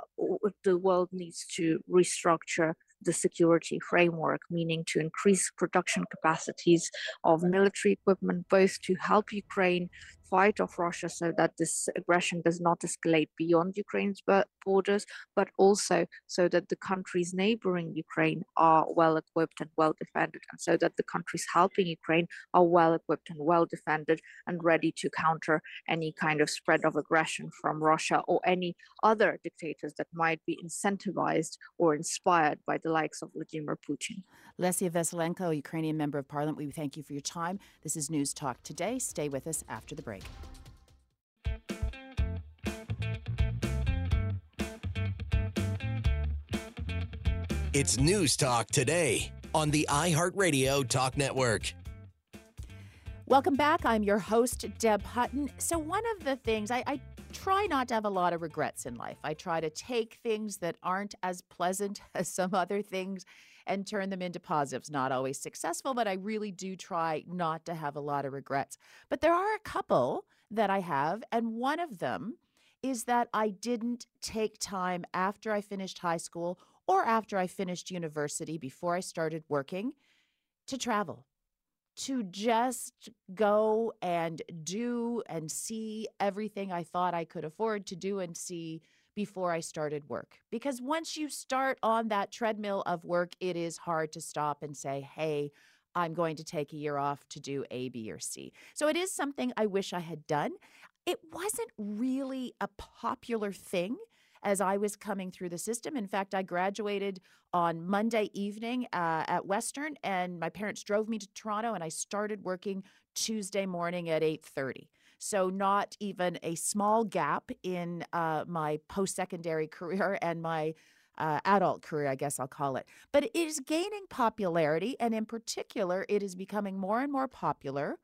the world needs to restructure the security framework, meaning to increase production capacities of military equipment, both to help Ukraine fight off Russia so that this aggression does not escalate beyond Ukraine's borders, but also so that the countries neighboring Ukraine are well equipped and well defended, and so that the countries helping Ukraine are well equipped and well defended and ready to counter any kind of spread of aggression from Russia or any other dictators that might be incentivized or inspired by the likes of Vladimir Putin. Lesia Vasylenko, Ukrainian member of parliament, we thank you for your time. This is News Talk today. Stay with us after the break. It's News Talk today on the iHeartRadio Talk Network. Welcome back. I'm your host, Deb Hutton. So, one of the things I, I, try not to have a lot of regrets in life. I try to take things that aren't as pleasant as some other things and turn them into positives. Not always successful, but I really do try not to have a lot of regrets. But there are a couple that I have, and one of them is that I didn't take time after I finished high school or after I finished university before I started working to travel to just go and do and see everything I thought I could afford to do and see before I started work. Because once you start on that treadmill of work, it is hard to stop and say, hey, I'm going to take a year off to do A, B, or C. So it is something I wish I had done. It wasn't really a popular thing as I was coming through the system. In fact, I graduated on Monday evening uh, at Western, and my parents drove me to Toronto, and I started working Tuesday morning at 8:30. So not even a small gap in uh, my post-secondary career and my uh, adult career, I guess I'll call it. But it is gaining popularity, and in particular, it is becoming more and more popular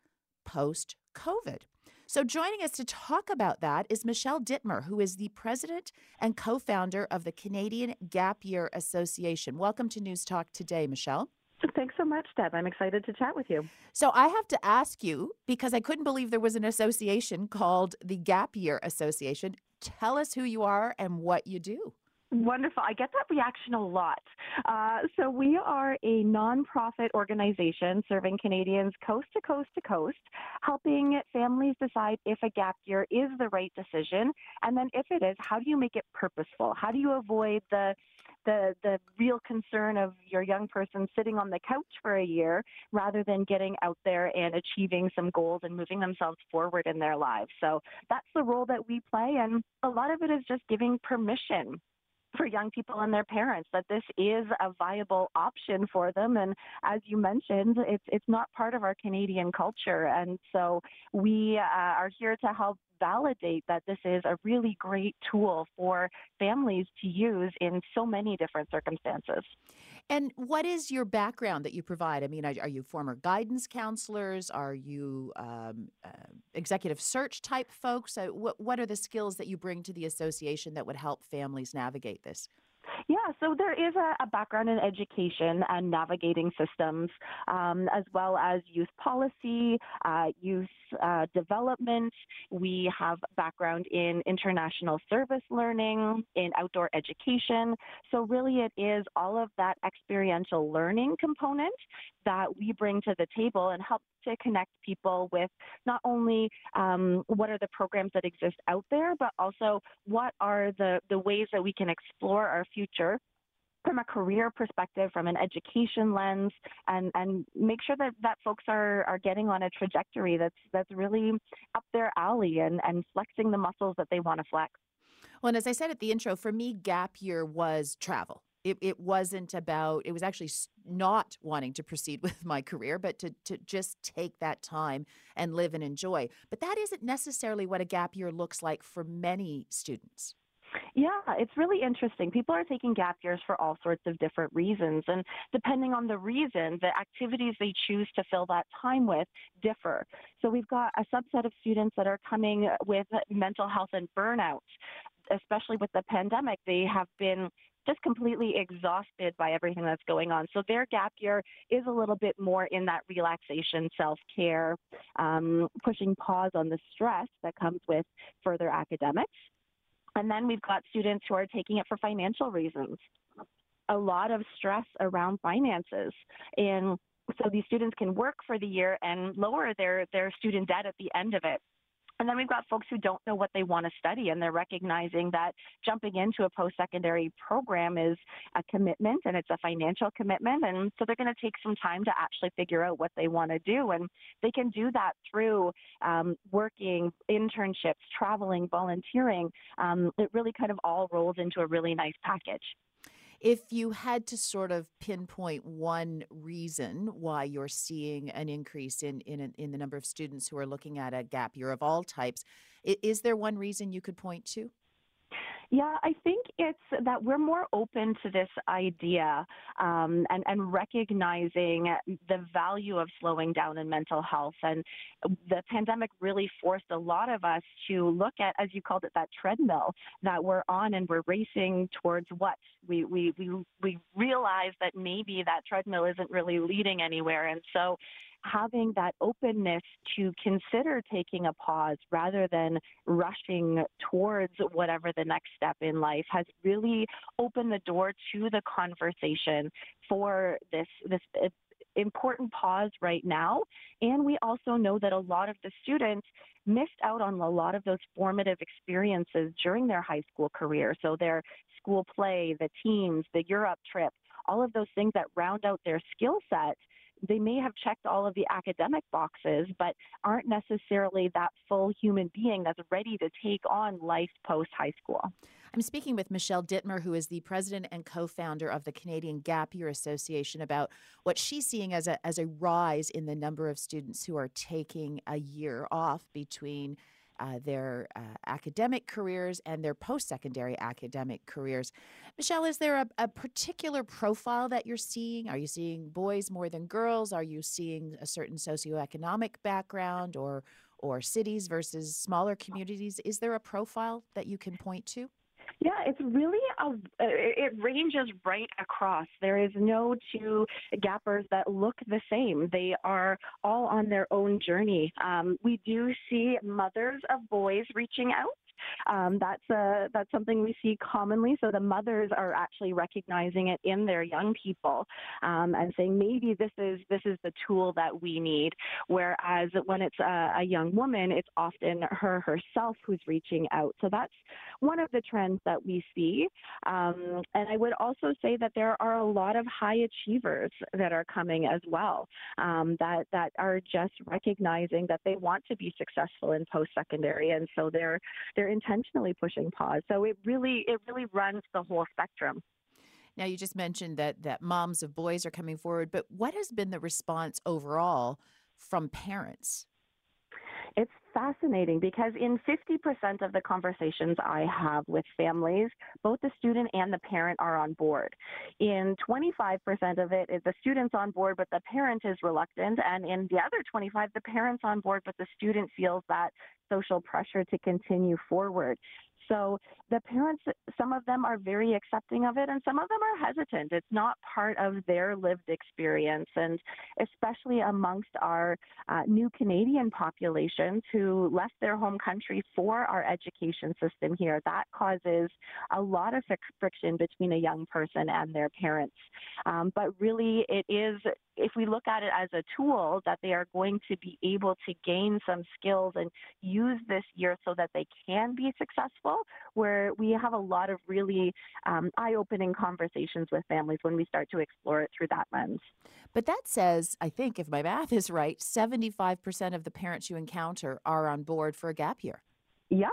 post COVID. So, joining us to talk about that is Michelle Dittmer, who is the president and co founder of the Canadian Gap Year Association. Welcome to News Talk today, Michelle. Thanks so much, Deb. I'm excited to chat with you. So, I have to ask you because I couldn't believe there was an association called the Gap Year Association. Tell us who you are and what you do. Wonderful. I get that reaction a lot. Uh, so, we are a nonprofit organization serving Canadians coast to coast to coast, helping families decide if a gap year is the right decision. And then, if it is, how do you make it purposeful? How do you avoid the the the real concern of your young person sitting on the couch for a year rather than getting out there and achieving some goals and moving themselves forward in their lives. So that's the role that we play and a lot of it is just giving permission for young people and their parents that this is a viable option for them and as you mentioned it's it's not part of our Canadian culture and so we uh, are here to help validate that this is a really great tool for families to use in so many different circumstances. And what is your background that you provide? I mean, are, you former guidance counselors? Are you um, uh, executive search type folks? What, what are the skills that you bring to the association that would help families navigate this? Yeah, so there is a, a background in education and navigating systems, um, as well as youth policy, uh, youth uh, development. We have background in international service learning, in outdoor education. So really, it is all of that experiential learning component that we bring to the table and help to connect people with not only um, what are the programs that exist out there, but also what are the, the ways that we can explore our future from a career perspective, from an education lens, and, and make sure that, that folks are, are getting on a trajectory that's that's really up their alley and, and flexing the muscles that they want to flex. Well, and as I said at the intro, for me, gap year was travel. It, it wasn't about, it was actually not wanting to proceed with my career, but to, to just take that time and live and enjoy. But that isn't necessarily what a gap year looks like for many students. Yeah, it's really interesting. People are taking gap years for all sorts of different reasons. And depending on the reason, the activities they choose to fill that time with differ. So we've got a subset of students that are coming with mental health and burnout, especially with the pandemic. They have been just completely exhausted by everything that's going on. So their gap year is a little bit more in that relaxation, self care, um, pushing pause on the stress that comes with further academics. And then we've got students who are taking it for financial reasons. A lot of stress around finances. And so these students can work for the year and lower their, their student debt at the end of it. And then we've got folks who don't know what they want to study, and they're recognizing that jumping into a post secondary program is a commitment and it's a financial commitment. And so they're going to take some time to actually figure out what they want to do. And they can do that through um, working, internships, traveling, volunteering. Um, it really kind of all rolls into a really nice package. If you had to sort of pinpoint one reason why you're seeing an increase in in, in the number of students who are looking at a gap year of all types, is there one reason you could point to? Yeah, I think it's that we're more open to this idea um, and, and recognizing the value of slowing down in mental health. And the pandemic really forced a lot of us to look at, as you called it, that treadmill that we're on and we're racing towards what? We, we, we, we realize that maybe that treadmill isn't really leading anywhere. And so having that openness to consider taking a pause rather than rushing towards whatever the next step in life has really opened the door to the conversation for this this uh, important pause right now. And we also know that a lot of the students missed out on a lot of those formative experiences during their high school career. So their school play, the teams, the Europe trip, all of those things that round out their skill set they may have checked all of the academic boxes, but aren't necessarily that full human being that's ready to take on life post high school. I'm speaking with Michelle Dittmer, who is the president and co founder of the Canadian Gap Year Association, about what she's seeing as a, as a rise in the number of students who are taking a year off between uh, their uh, academic careers and their post secondary academic careers. Michelle, is there a, a, particular profile that you're seeing? Are you seeing boys more than girls? Are you seeing a certain socioeconomic background or, or cities versus smaller communities? Is there a profile that you can point to? Yeah, it's really a, it ranges right across. There is no two gappers that look the same. They are all on their own journey. Um, we do see mothers of boys reaching out um, that's a, that's something we see commonly. So the mothers are actually recognizing it in their young people um, and saying maybe this is this is the tool that we need. Whereas when it's a, a young woman, it's often her herself who's reaching out. So that's one of the trends that we see. Um, and I would also say that there are a lot of high achievers that are coming as well um, that that are just recognizing that they want to be successful in post secondary, and so they're they're intentionally pushing pause. So it really it really runs the whole spectrum. Now you just mentioned that that moms of boys are coming forward, but what has been the response overall from parents? It's fascinating because in 50% of the conversations I have with families, both the student and the parent are on board. In 25% of it, the student's on board, but the parent is reluctant. And in the other 25, the parent's on board, but the student feels that social pressure to continue forward. So the parents, some of them are very accepting of it and some of them are hesitant. It's not part of their lived experience. And especially amongst our uh, new Canadian populations who left their home country for our education system here, that causes a lot of friction between a young person and their parents. Um, but really, it is if we look at it as a tool that they are going to be able to gain some skills and use this year so that they can be successful, where we have a lot of really um, eye opening conversations with families when we start to explore it through that lens. But that says, I think, if my math is right, 75% of the parents you encounter are on board for a gap year. Yep.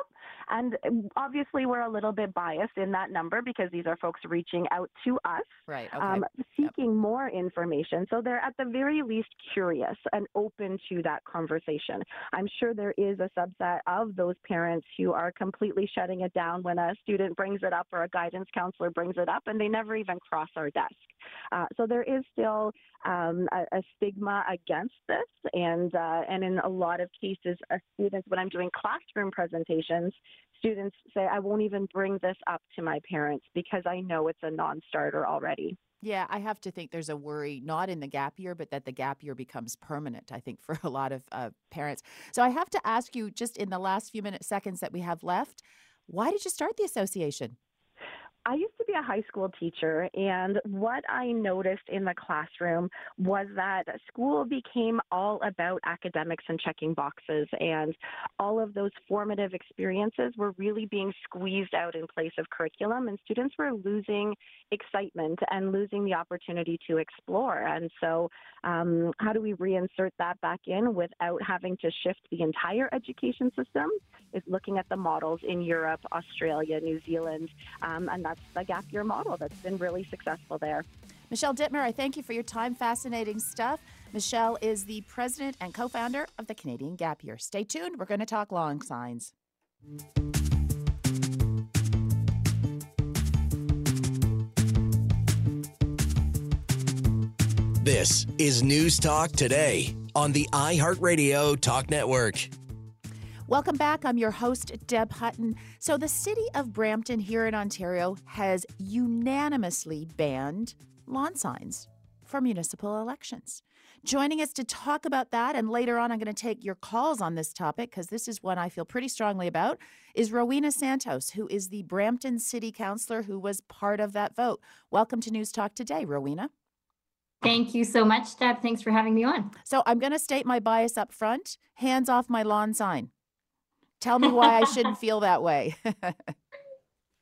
And um, obviously, we're a little bit biased in that number because these are folks reaching out to us, right? Okay. Um, seeking yep. more information. So they're at the very least curious and open to that conversation. I'm sure there is a subset of those parents who are completely shutting it down when a student brings it up or a guidance counselor brings it up, and they never even cross our desk. Uh, so there is still um, a, a, stigma against this, and uh, and in a lot of cases, uh, students when I'm doing classroom presentations, students say, I won't even bring this up to my parents because I know it's a non starter already. Yeah, I have to think there's a worry, not in the gap year, but that the gap year becomes permanent, I think, for a lot of uh, parents. So I have to ask you, just in the last few minutes, seconds that we have left, why did you start the association? I used to a high school teacher, and what I noticed in the classroom was that school became all about academics and checking boxes, and all of those formative experiences were really being squeezed out in place of curriculum, and students were losing excitement and losing the opportunity to explore. And so, um, how do we reinsert that back in without having to shift the entire education system? Is looking at the models in Europe, Australia, New Zealand, um, and that's the gap your model that's been really successful there. Michelle Dittmer, I thank you for your time. Fascinating stuff. Michelle is the president and co founder of the Canadian Gap Year. Stay tuned. We're going to talk long signs. This is News Talk Today on the iHeartRadio Talk Network. Welcome back. I'm your host, Deb Hutton. So, the city of Brampton here in Ontario has unanimously banned lawn signs for municipal elections. Joining us to talk about that, and later on, I'm going to take your calls on this topic because this is one I feel pretty strongly about, is Rowena Santos, who is the Brampton City Councillor who was part of that vote. Welcome to News Talk today, Rowena. Thank you so much, Deb. Thanks for having me on. So, I'm going to state my bias up front hands off my lawn sign. Tell me why I shouldn't feel that way.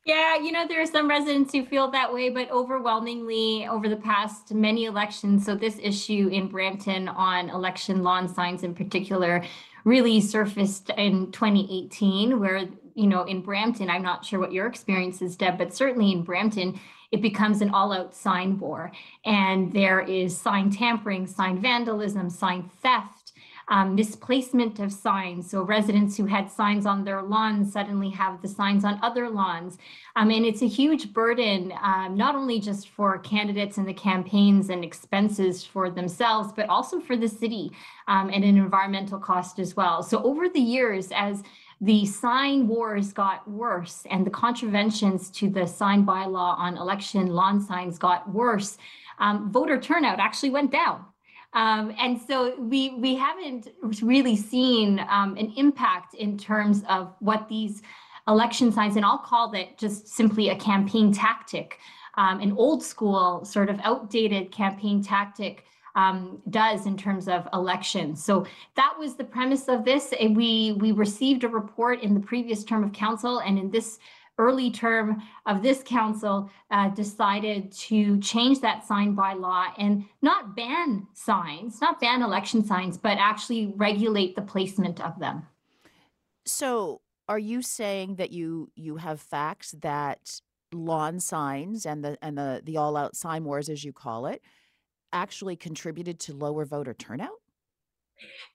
Yeah, you know, there are some residents who feel that way, but overwhelmingly over the past many elections, so this issue in Brampton on election lawn signs in particular really surfaced in 2018, where, you know, in Brampton, I'm not sure what your experience is, Deb, but certainly in Brampton, it becomes an all out sign war. And there is sign tampering, sign vandalism, sign theft um, misplacement of signs. So residents who had signs on their lawns suddenly have the signs on other lawns. Um, and it's a huge burden, um, not only just for candidates and the campaigns and expenses for themselves, but also for the city um, and an environmental cost as well. So over the years, as the sign wars got worse and the contraventions to the sign bylaw on election lawn signs got worse, um, voter turnout actually went down. Um, and so we we haven't really seen um, an impact in terms of what these election signs, and I'll call that just simply a campaign tactic, um, an old school sort of outdated campaign tactic. Um, does in terms of elections. So that was the premise of this. We we received a report in the previous term of council, and in this early term of this council uh, decided to change that sign by law and not ban signs, not ban election signs, but actually regulate the placement of them. So, are you saying that you you have facts that lawn signs and the and the the all out sign wars, as you call it, actually contributed to lower voter turnout?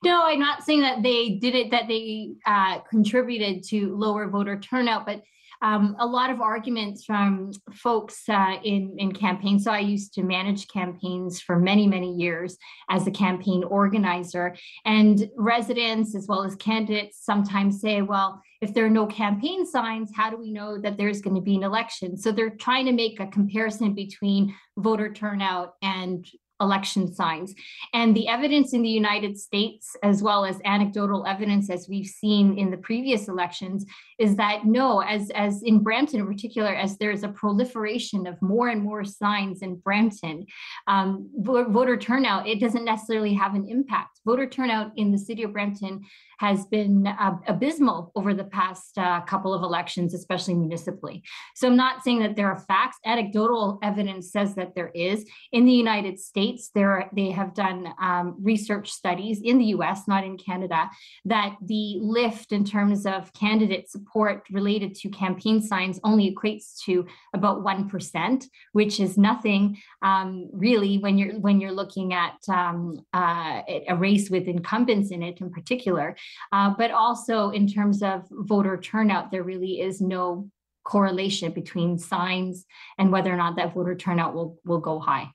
No, I'm not saying that they did it, that they uh, contributed to lower voter turnout, but um, a lot of arguments from folks uh, in, in campaigns. So I used to manage campaigns for many, many years as a campaign organizer. And residents, as well as candidates, sometimes say, well, if there are no campaign signs, how do we know that there's going to be an election? So they're trying to make a comparison between voter turnout and election signs. And the evidence in the United States, as well as anecdotal evidence, as we've seen in the previous elections, is that no, as, as in Brampton in particular, as there's a proliferation of more and more signs in Brampton, um, voter turnout, it doesn't necessarily have an impact. Voter turnout in the city of Brampton has been uh, abysmal over the past uh, couple of elections, especially municipally. So I'm not saying that there are facts. Anecdotal evidence says that there is. In the United States, there are, they have done um, research studies in the U.S., not in Canada, that the lift in terms of candidate support related to campaign signs only equates to about one percent, which is nothing um, really when you're when you're looking at um, uh, a race with incumbents in it in particular. Uh, but also in terms of voter turnout, there really is no correlation between signs and whether or not that voter turnout will, will go high.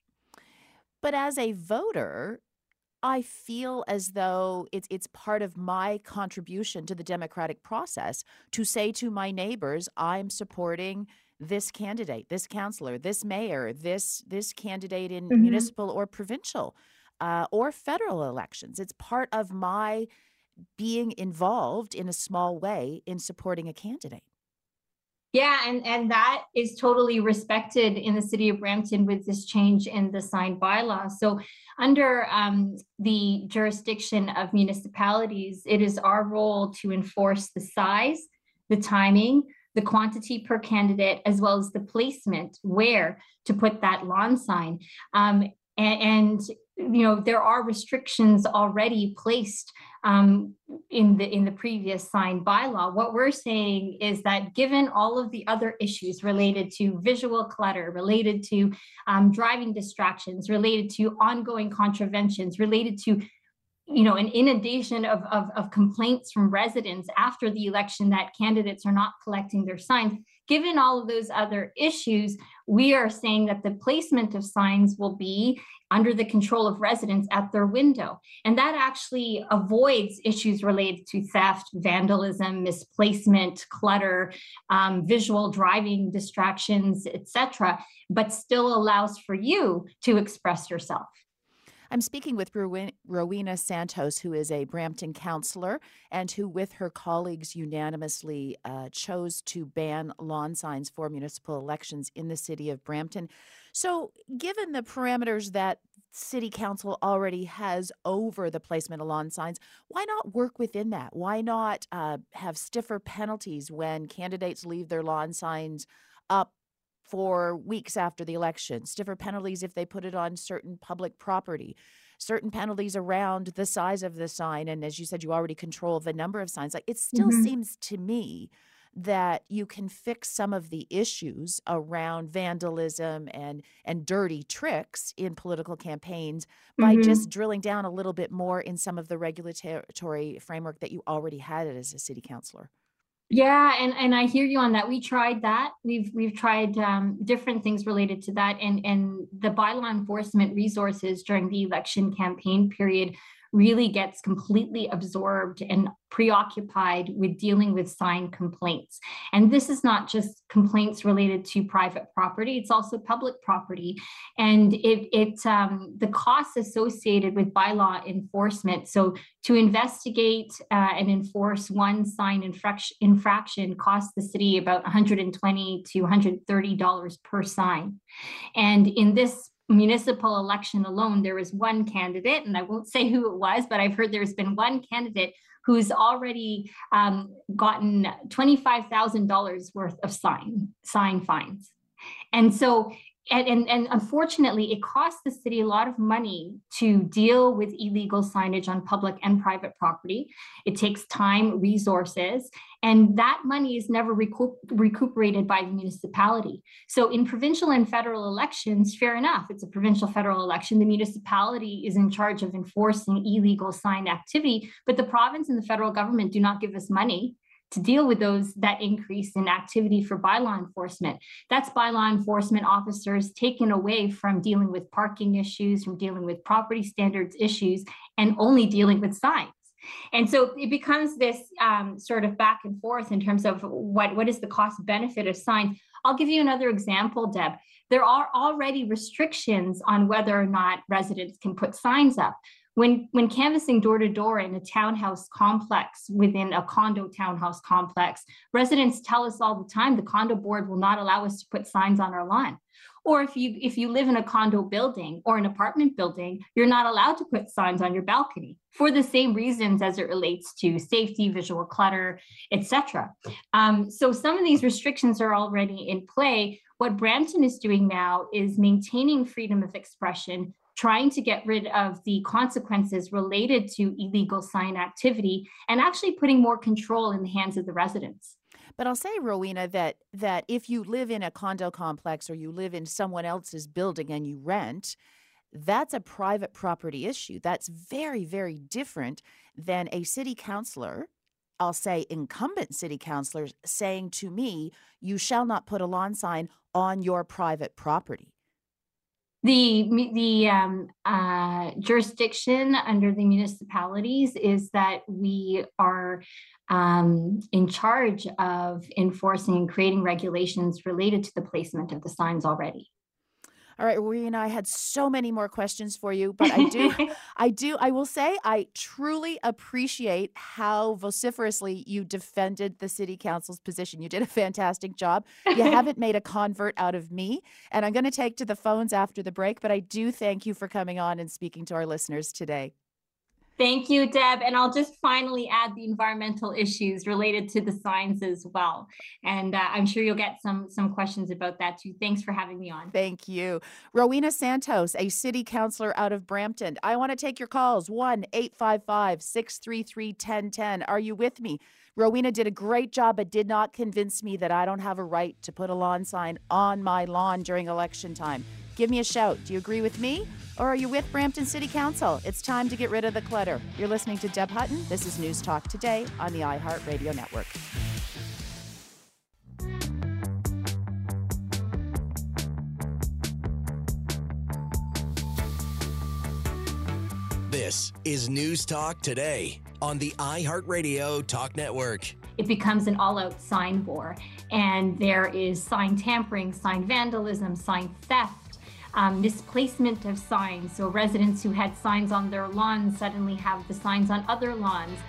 But as a voter, I feel as though it's it's part of my contribution to the democratic process to say to my neighbors, I'm supporting this candidate, this councillor, this mayor, this this candidate in mm-hmm. municipal or provincial uh, or federal elections. It's part of my being involved in a small way in supporting a candidate. Yeah, and, and that is totally respected in the city of Brampton with this change in the signed bylaw. So, under um, the jurisdiction of municipalities, it is our role to enforce the size, the timing, the quantity per candidate, as well as the placement where to put that lawn sign. Um, and, and you know there are restrictions already placed um, in the in the previous signed bylaw. What we're saying is that given all of the other issues related to visual clutter, related to um, driving distractions, related to ongoing contraventions, related to you know an inundation of, of, of complaints from residents after the election that candidates are not collecting their signs. Given all of those other issues we are saying that the placement of signs will be under the control of residents at their window. And that actually avoids issues related to theft vandalism misplacement clutter um, visual driving distractions etc but still allows for you to express yourself I'm speaking with Rowena Santos, who is a Brampton councillor and who, with her colleagues, unanimously uh, chose to ban lawn signs for municipal elections in the city of Brampton. So, given the parameters that City Council already has over the placement of lawn signs, why not work within that? Why not uh, have stiffer penalties when candidates leave their lawn signs up for weeks after the election, stiffer penalties if they put it on certain public property, certain penalties around the size of the sign. And as you said, you already control the number of signs. Like it still mm-hmm. seems to me that you can fix some of the issues around vandalism and and dirty tricks in political campaigns by mm-hmm. just drilling down a little bit more in some of the regulatory framework that you already had as a city councilor. Yeah, and and I hear you on that. We tried that. We've we've tried um, different things related to that, and and the bylaw enforcement resources during the election campaign period really gets completely absorbed and preoccupied with dealing with sign complaints. And this is not just complaints related to private property, it's also public property. And it, it um, the costs associated with bylaw enforcement. So to investigate uh, and enforce one sign infraction, infraction costs the city about 120 to 130 dollars per sign. And in this municipal election alone, there was one candidate, and I won't say who it was, but I've heard there's been one candidate who's already um, gotten $25,000 worth of sign, sign fines. And so and, and, and, unfortunately, it costs the city a lot of money to deal with illegal signage on public and private property. It takes time, resources, and that money is never recoup, recuperated by the municipality. So, in provincial and federal elections, fair enough, it's a provincial federal election. The municipality is in charge of enforcing illegal sign activity, but the province and the federal government do not give us money to deal with those that increase in activity for bylaw enforcement. That's bylaw enforcement officers taken away from dealing with parking issues, from dealing with property standards issues, and only dealing with signs. And so it becomes this um, sort of back and forth in terms of what, what is the cost benefit of signs. I'll give you another example, Deb. There are already restrictions on whether or not residents can put signs up. When, when canvassing door to door in a townhouse complex within a condo townhouse complex, residents tell us all the time the condo board will not allow us to put signs on our lawn. Or if you if you live in a condo building or an apartment building, you're not allowed to put signs on your balcony for the same reasons as it relates to safety, visual clutter, etc. Um, so some of these restrictions are already in play. What Brampton is doing now is maintaining freedom of expression trying to get rid of the consequences related to illegal sign activity and actually putting more control in the hands of the residents. But I'll say, Rowena, that that if you live in a condo complex or you live in someone else's building and you rent, that's a private property issue. That's very, very different than a city councilor, I'll say incumbent city councilors, saying to me, you shall not put a lawn sign on your private property the the um, uh, jurisdiction under the municipalities is that we are um, in charge of enforcing and creating regulations related to the placement of the signs already. All right, and I had so many more questions for you, but I do, I do, I will say I truly appreciate how vociferously you defended the city council's position. You did a fantastic job. You haven't made a convert out of me, and I'm going to take to the phones after the break, but I do thank you for coming on and speaking to our listeners today. Thank you, Deb. And I'll just finally add the environmental issues related to the signs as well. And uh, I'm sure you'll get some some questions about that too. Thanks for having me on. Thank you. Rowena Santos, a city councilor out of Brampton. I want to take your calls 1 855 633 1010. Are you with me? Rowena did a great job, but did not convince me that I don't have a right to put a lawn sign on my lawn during election time. Give me a shout. Do you agree with me? Or are you with Brampton City Council? It's time to get rid of the clutter. You're listening to Deb Hutton. This is News Talk Today on the iHeartRadio Network. This is News Talk Today on the iHeartRadio Talk Network. It becomes an all out sign war, and there is sign tampering, sign vandalism, sign theft. Um, misplacement of signs. So, residents who had signs on their lawns suddenly have the signs on other lawns.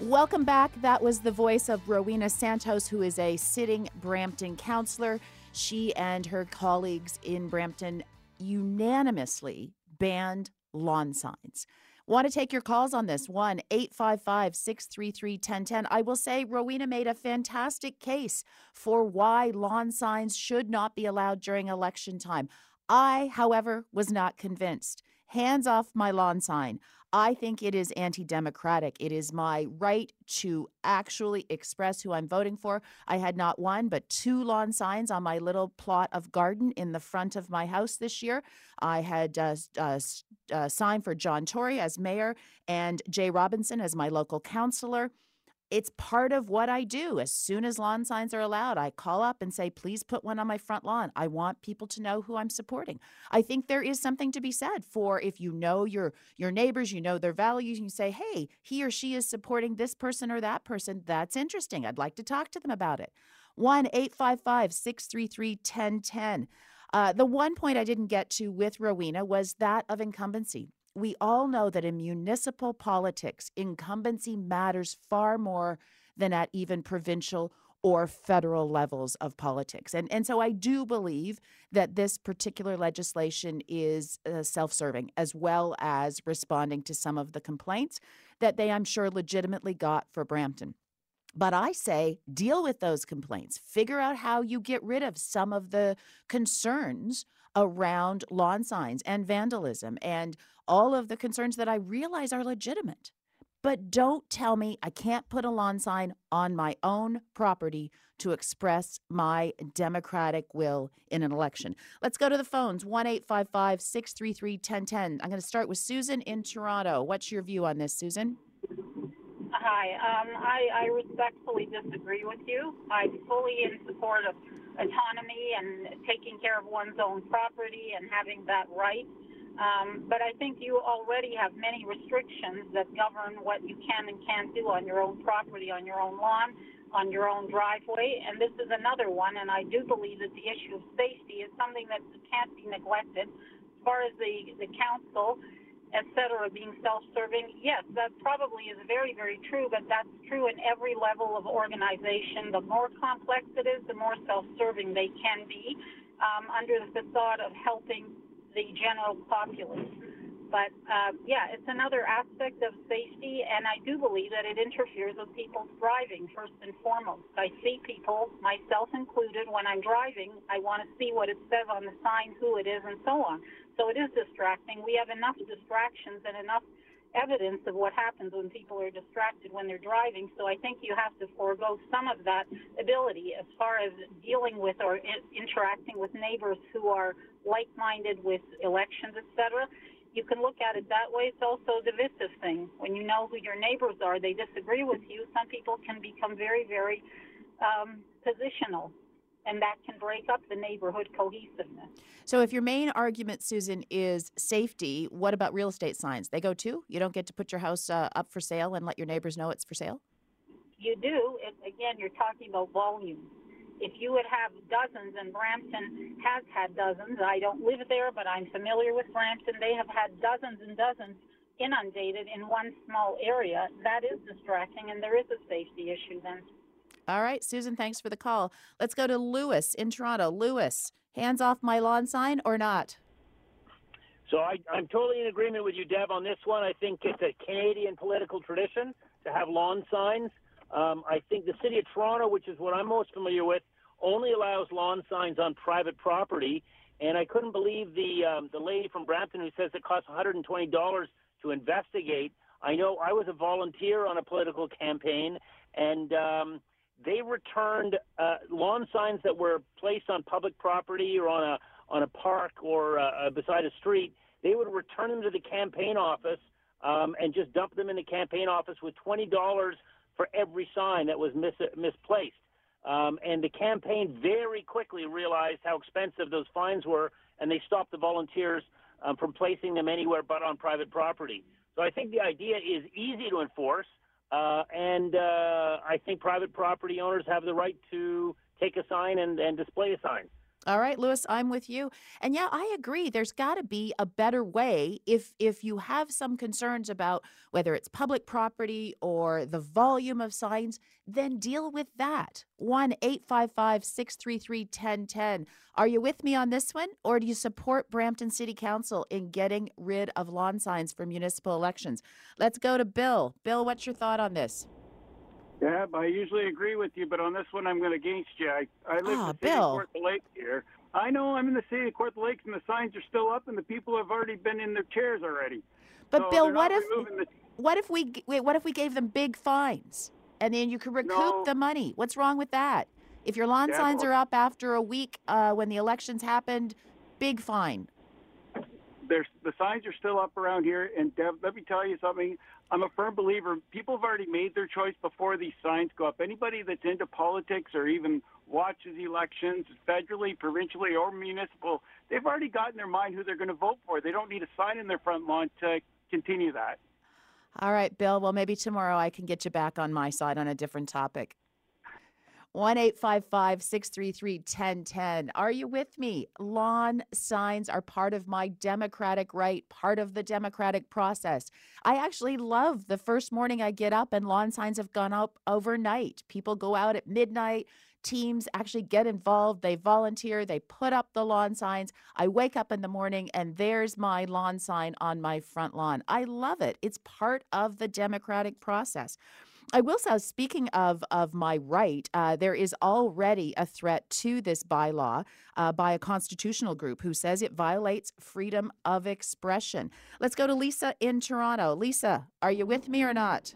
Welcome back. That was the voice of Rowena Santos, who is a sitting Brampton councillor. She and her colleagues in Brampton unanimously banned lawn signs. Want to take your calls on this? 1 855 633 1010. I will say Rowena made a fantastic case for why lawn signs should not be allowed during election time. I, however, was not convinced. Hands off my lawn sign. I think it is anti democratic. It is my right to actually express who I'm voting for. I had not one, but two lawn signs on my little plot of garden in the front of my house this year. I had a, a, a sign for John Tory as mayor and Jaye Robinson as my local councillor it's part of what I do. As soon as lawn signs are allowed, I call up and say, please put one on my front lawn. I want people to know who I'm supporting. I think there is something to be said for if you know your your neighbors, you know their values, and you say, hey, he or she is supporting this person or that person. That's interesting. I'd like to talk to them about it. 1 855 633 1010. Uh, the one point I didn't get to with Rowena was that of incumbency we all know that in municipal politics, incumbency matters far more than at even provincial or federal levels of politics. And, and so I do believe that this particular legislation is uh, self serving as well as responding to some of the complaints that they, I'm sure, legitimately got for Brampton. But I say deal with those complaints, figure out how you get rid of some of the concerns around lawn signs and vandalism and all of the concerns that I realize are legitimate. But don't tell me I can't put a lawn sign on my own property to express my democratic will in an election. Let's go to the phones 1 855 633 1010. I'm going to start with Susan in Toronto. What's your view on this, Susan? Hi, um, I, I respectfully disagree with you. I'm fully in support of autonomy and taking care of one's own property and having that right. Um, but I think you already have many restrictions that govern what you can and can't do on your own property, on your own lawn, on your own driveway. And this is another one. And I do believe that the issue of safety is something that can't be neglected. As far as the, the council, et cetera, being self-serving, yes, that probably is very, very true, but that's true in every level of organization. The more complex it is, the more self-serving they can be um, under the facade of helping the general populace. But uh, yeah, it's another aspect of safety, and I do believe that it interferes with people's driving first and foremost. I see people, myself included, when I'm driving, I want to see what it says on the sign, who it is, and so on. So it is distracting. We have enough distractions and enough evidence of what happens when people are distracted when they're driving. So I think you have to forego some of that ability as far as dealing with or interacting with neighbors who are like-minded with elections, etc. You can look at it that way. It's also a divisive thing. When you know who your neighbors are, they disagree with you. Some people can become very, very um, positional and that can break up the neighborhood cohesiveness. So, if your main argument, Susan, is safety, what about real estate signs? They go too? You don't get to put your house uh, up for sale and let your neighbors know it's for sale? You do. It, again, you're talking about volume. If you would have dozens, and Brampton has had dozens, I don't live there, but I'm familiar with Brampton. They have had dozens and dozens inundated in one small area. That is distracting, and there is a safety issue then. All right, Susan, thanks for the call. Let's go to Lewis in Toronto. Lewis, hands off my lawn sign or not? So I, am totally in agreement with you, Deb, on this one. I think it's a Canadian political tradition to have lawn signs. Um, I think the city of Toronto, which is what I'm most familiar with, only allows lawn signs on private property. And I couldn't believe the um, the lady from Brampton who says it costs $120 to investigate I know I was a volunteer on a political campaign, and um, they returned uh, lawn signs that were placed on public property or on a on a park or uh, beside a street. They would return them to the campaign office um, and just dump them in the campaign office with twenty dollars for every sign that was mis- misplaced. Um, and the campaign very quickly realized how expensive those fines were, and they stopped the volunteers um, from placing them anywhere but on private property. So I think the idea is easy to enforce, uh, and uh, I think private property owners have the right to take a sign and, and display a sign. All right, Lewis, I'm with you. And yeah, I agree. There's got to be a better way if if you have some concerns about whether it's public property or the volume of signs, then deal with that. 1-855-633-1010. Are you with me on this one or do you support Brampton City Council in getting rid of lawn signs for municipal elections? Let's go to Bill. Bill, what's your thought on this? Yeah, I usually agree with you, but on this one, I'm going against you. I, I live Ah, in the city Bill. of Kawartha Lake here. I know I'm in the city of Kawartha Lakes, and the signs are still up, and the people have already been in their chairs already. But So Bill, what if the- what if we wait, what if we gave them big fines and then you could recoup No. the money? What's wrong with that? If your lawn Yeah, signs well- are up after a week uh, when the elections happened, big fine. There's the signs are still up around here, and Deb, let me tell you something. I'm a firm believer. People have already made their choice before these signs go up. Anybody that's into politics or even watches elections, federally, provincially, or municipal, they've already got in their mind who they're going to vote for. They don't need a sign in their front lawn to continue that. All right, Bill. Well, maybe tomorrow I can get you back on my side on a different topic. 1 633 1010. Are you with me? Lawn signs are part of my democratic right, part of the democratic process. I actually love the first morning I get up and lawn signs have gone up overnight. People go out at midnight. Teams actually get involved. They volunteer. They put up the lawn signs. I wake up in the morning and there's my lawn sign on my front lawn. I love it. It's part of the democratic process. I will say, speaking of of my right, uh, there is already a threat to this bylaw uh, by a constitutional group who says it violates freedom of expression. Let's go to Lisa in Toronto. Lisa, are you with me or not?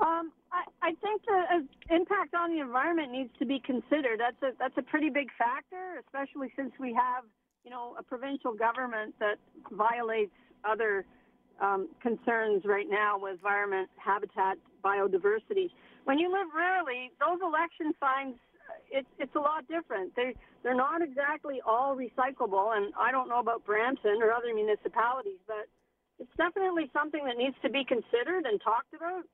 Um, I, I think the uh, impact on the environment needs to be considered. That's a that's a pretty big factor, especially since we have you know a provincial government that violates other um, concerns right now with environment, habitat, biodiversity. When you live rurally, those election signs, it's it's a lot different. They they're not exactly all recyclable, and I don't know about Brampton or other municipalities, but it's definitely something that needs to be considered and talked about.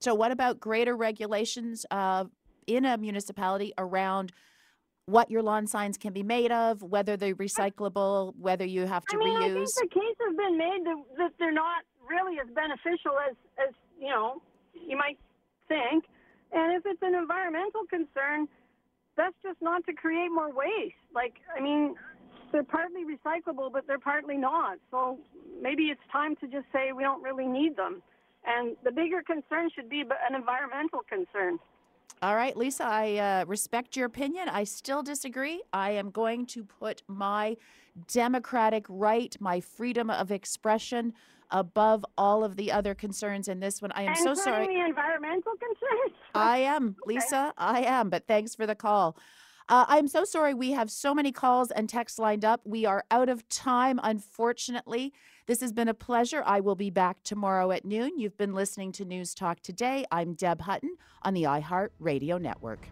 So, what about greater regulations uh, in a municipality around what your lawn signs can be made of, whether they're recyclable, whether you have to I mean, I think the case has been made that, that they're not really as beneficial as, as you know you might think. And if it's an environmental concern, that's just not to create more waste. Like, I mean, they're partly recyclable, but they're partly not. So maybe it's time to just say we don't really need them. And the bigger concern should be an environmental concern. All right, Lisa, I uh, respect your opinion. I still disagree. I am going to put my democratic right, my freedom of expression above all of the other concerns in this one. I am so sorry. the environmental concerns. I am, Lisa. I am, but thanks for the call. Uh, I'm so sorry we have so many calls and texts lined up. We are out of time, unfortunately. This has been a pleasure. I will be back tomorrow at noon. You've been listening to News Talk today. I'm Deb Hutton on the iHeart Radio Network.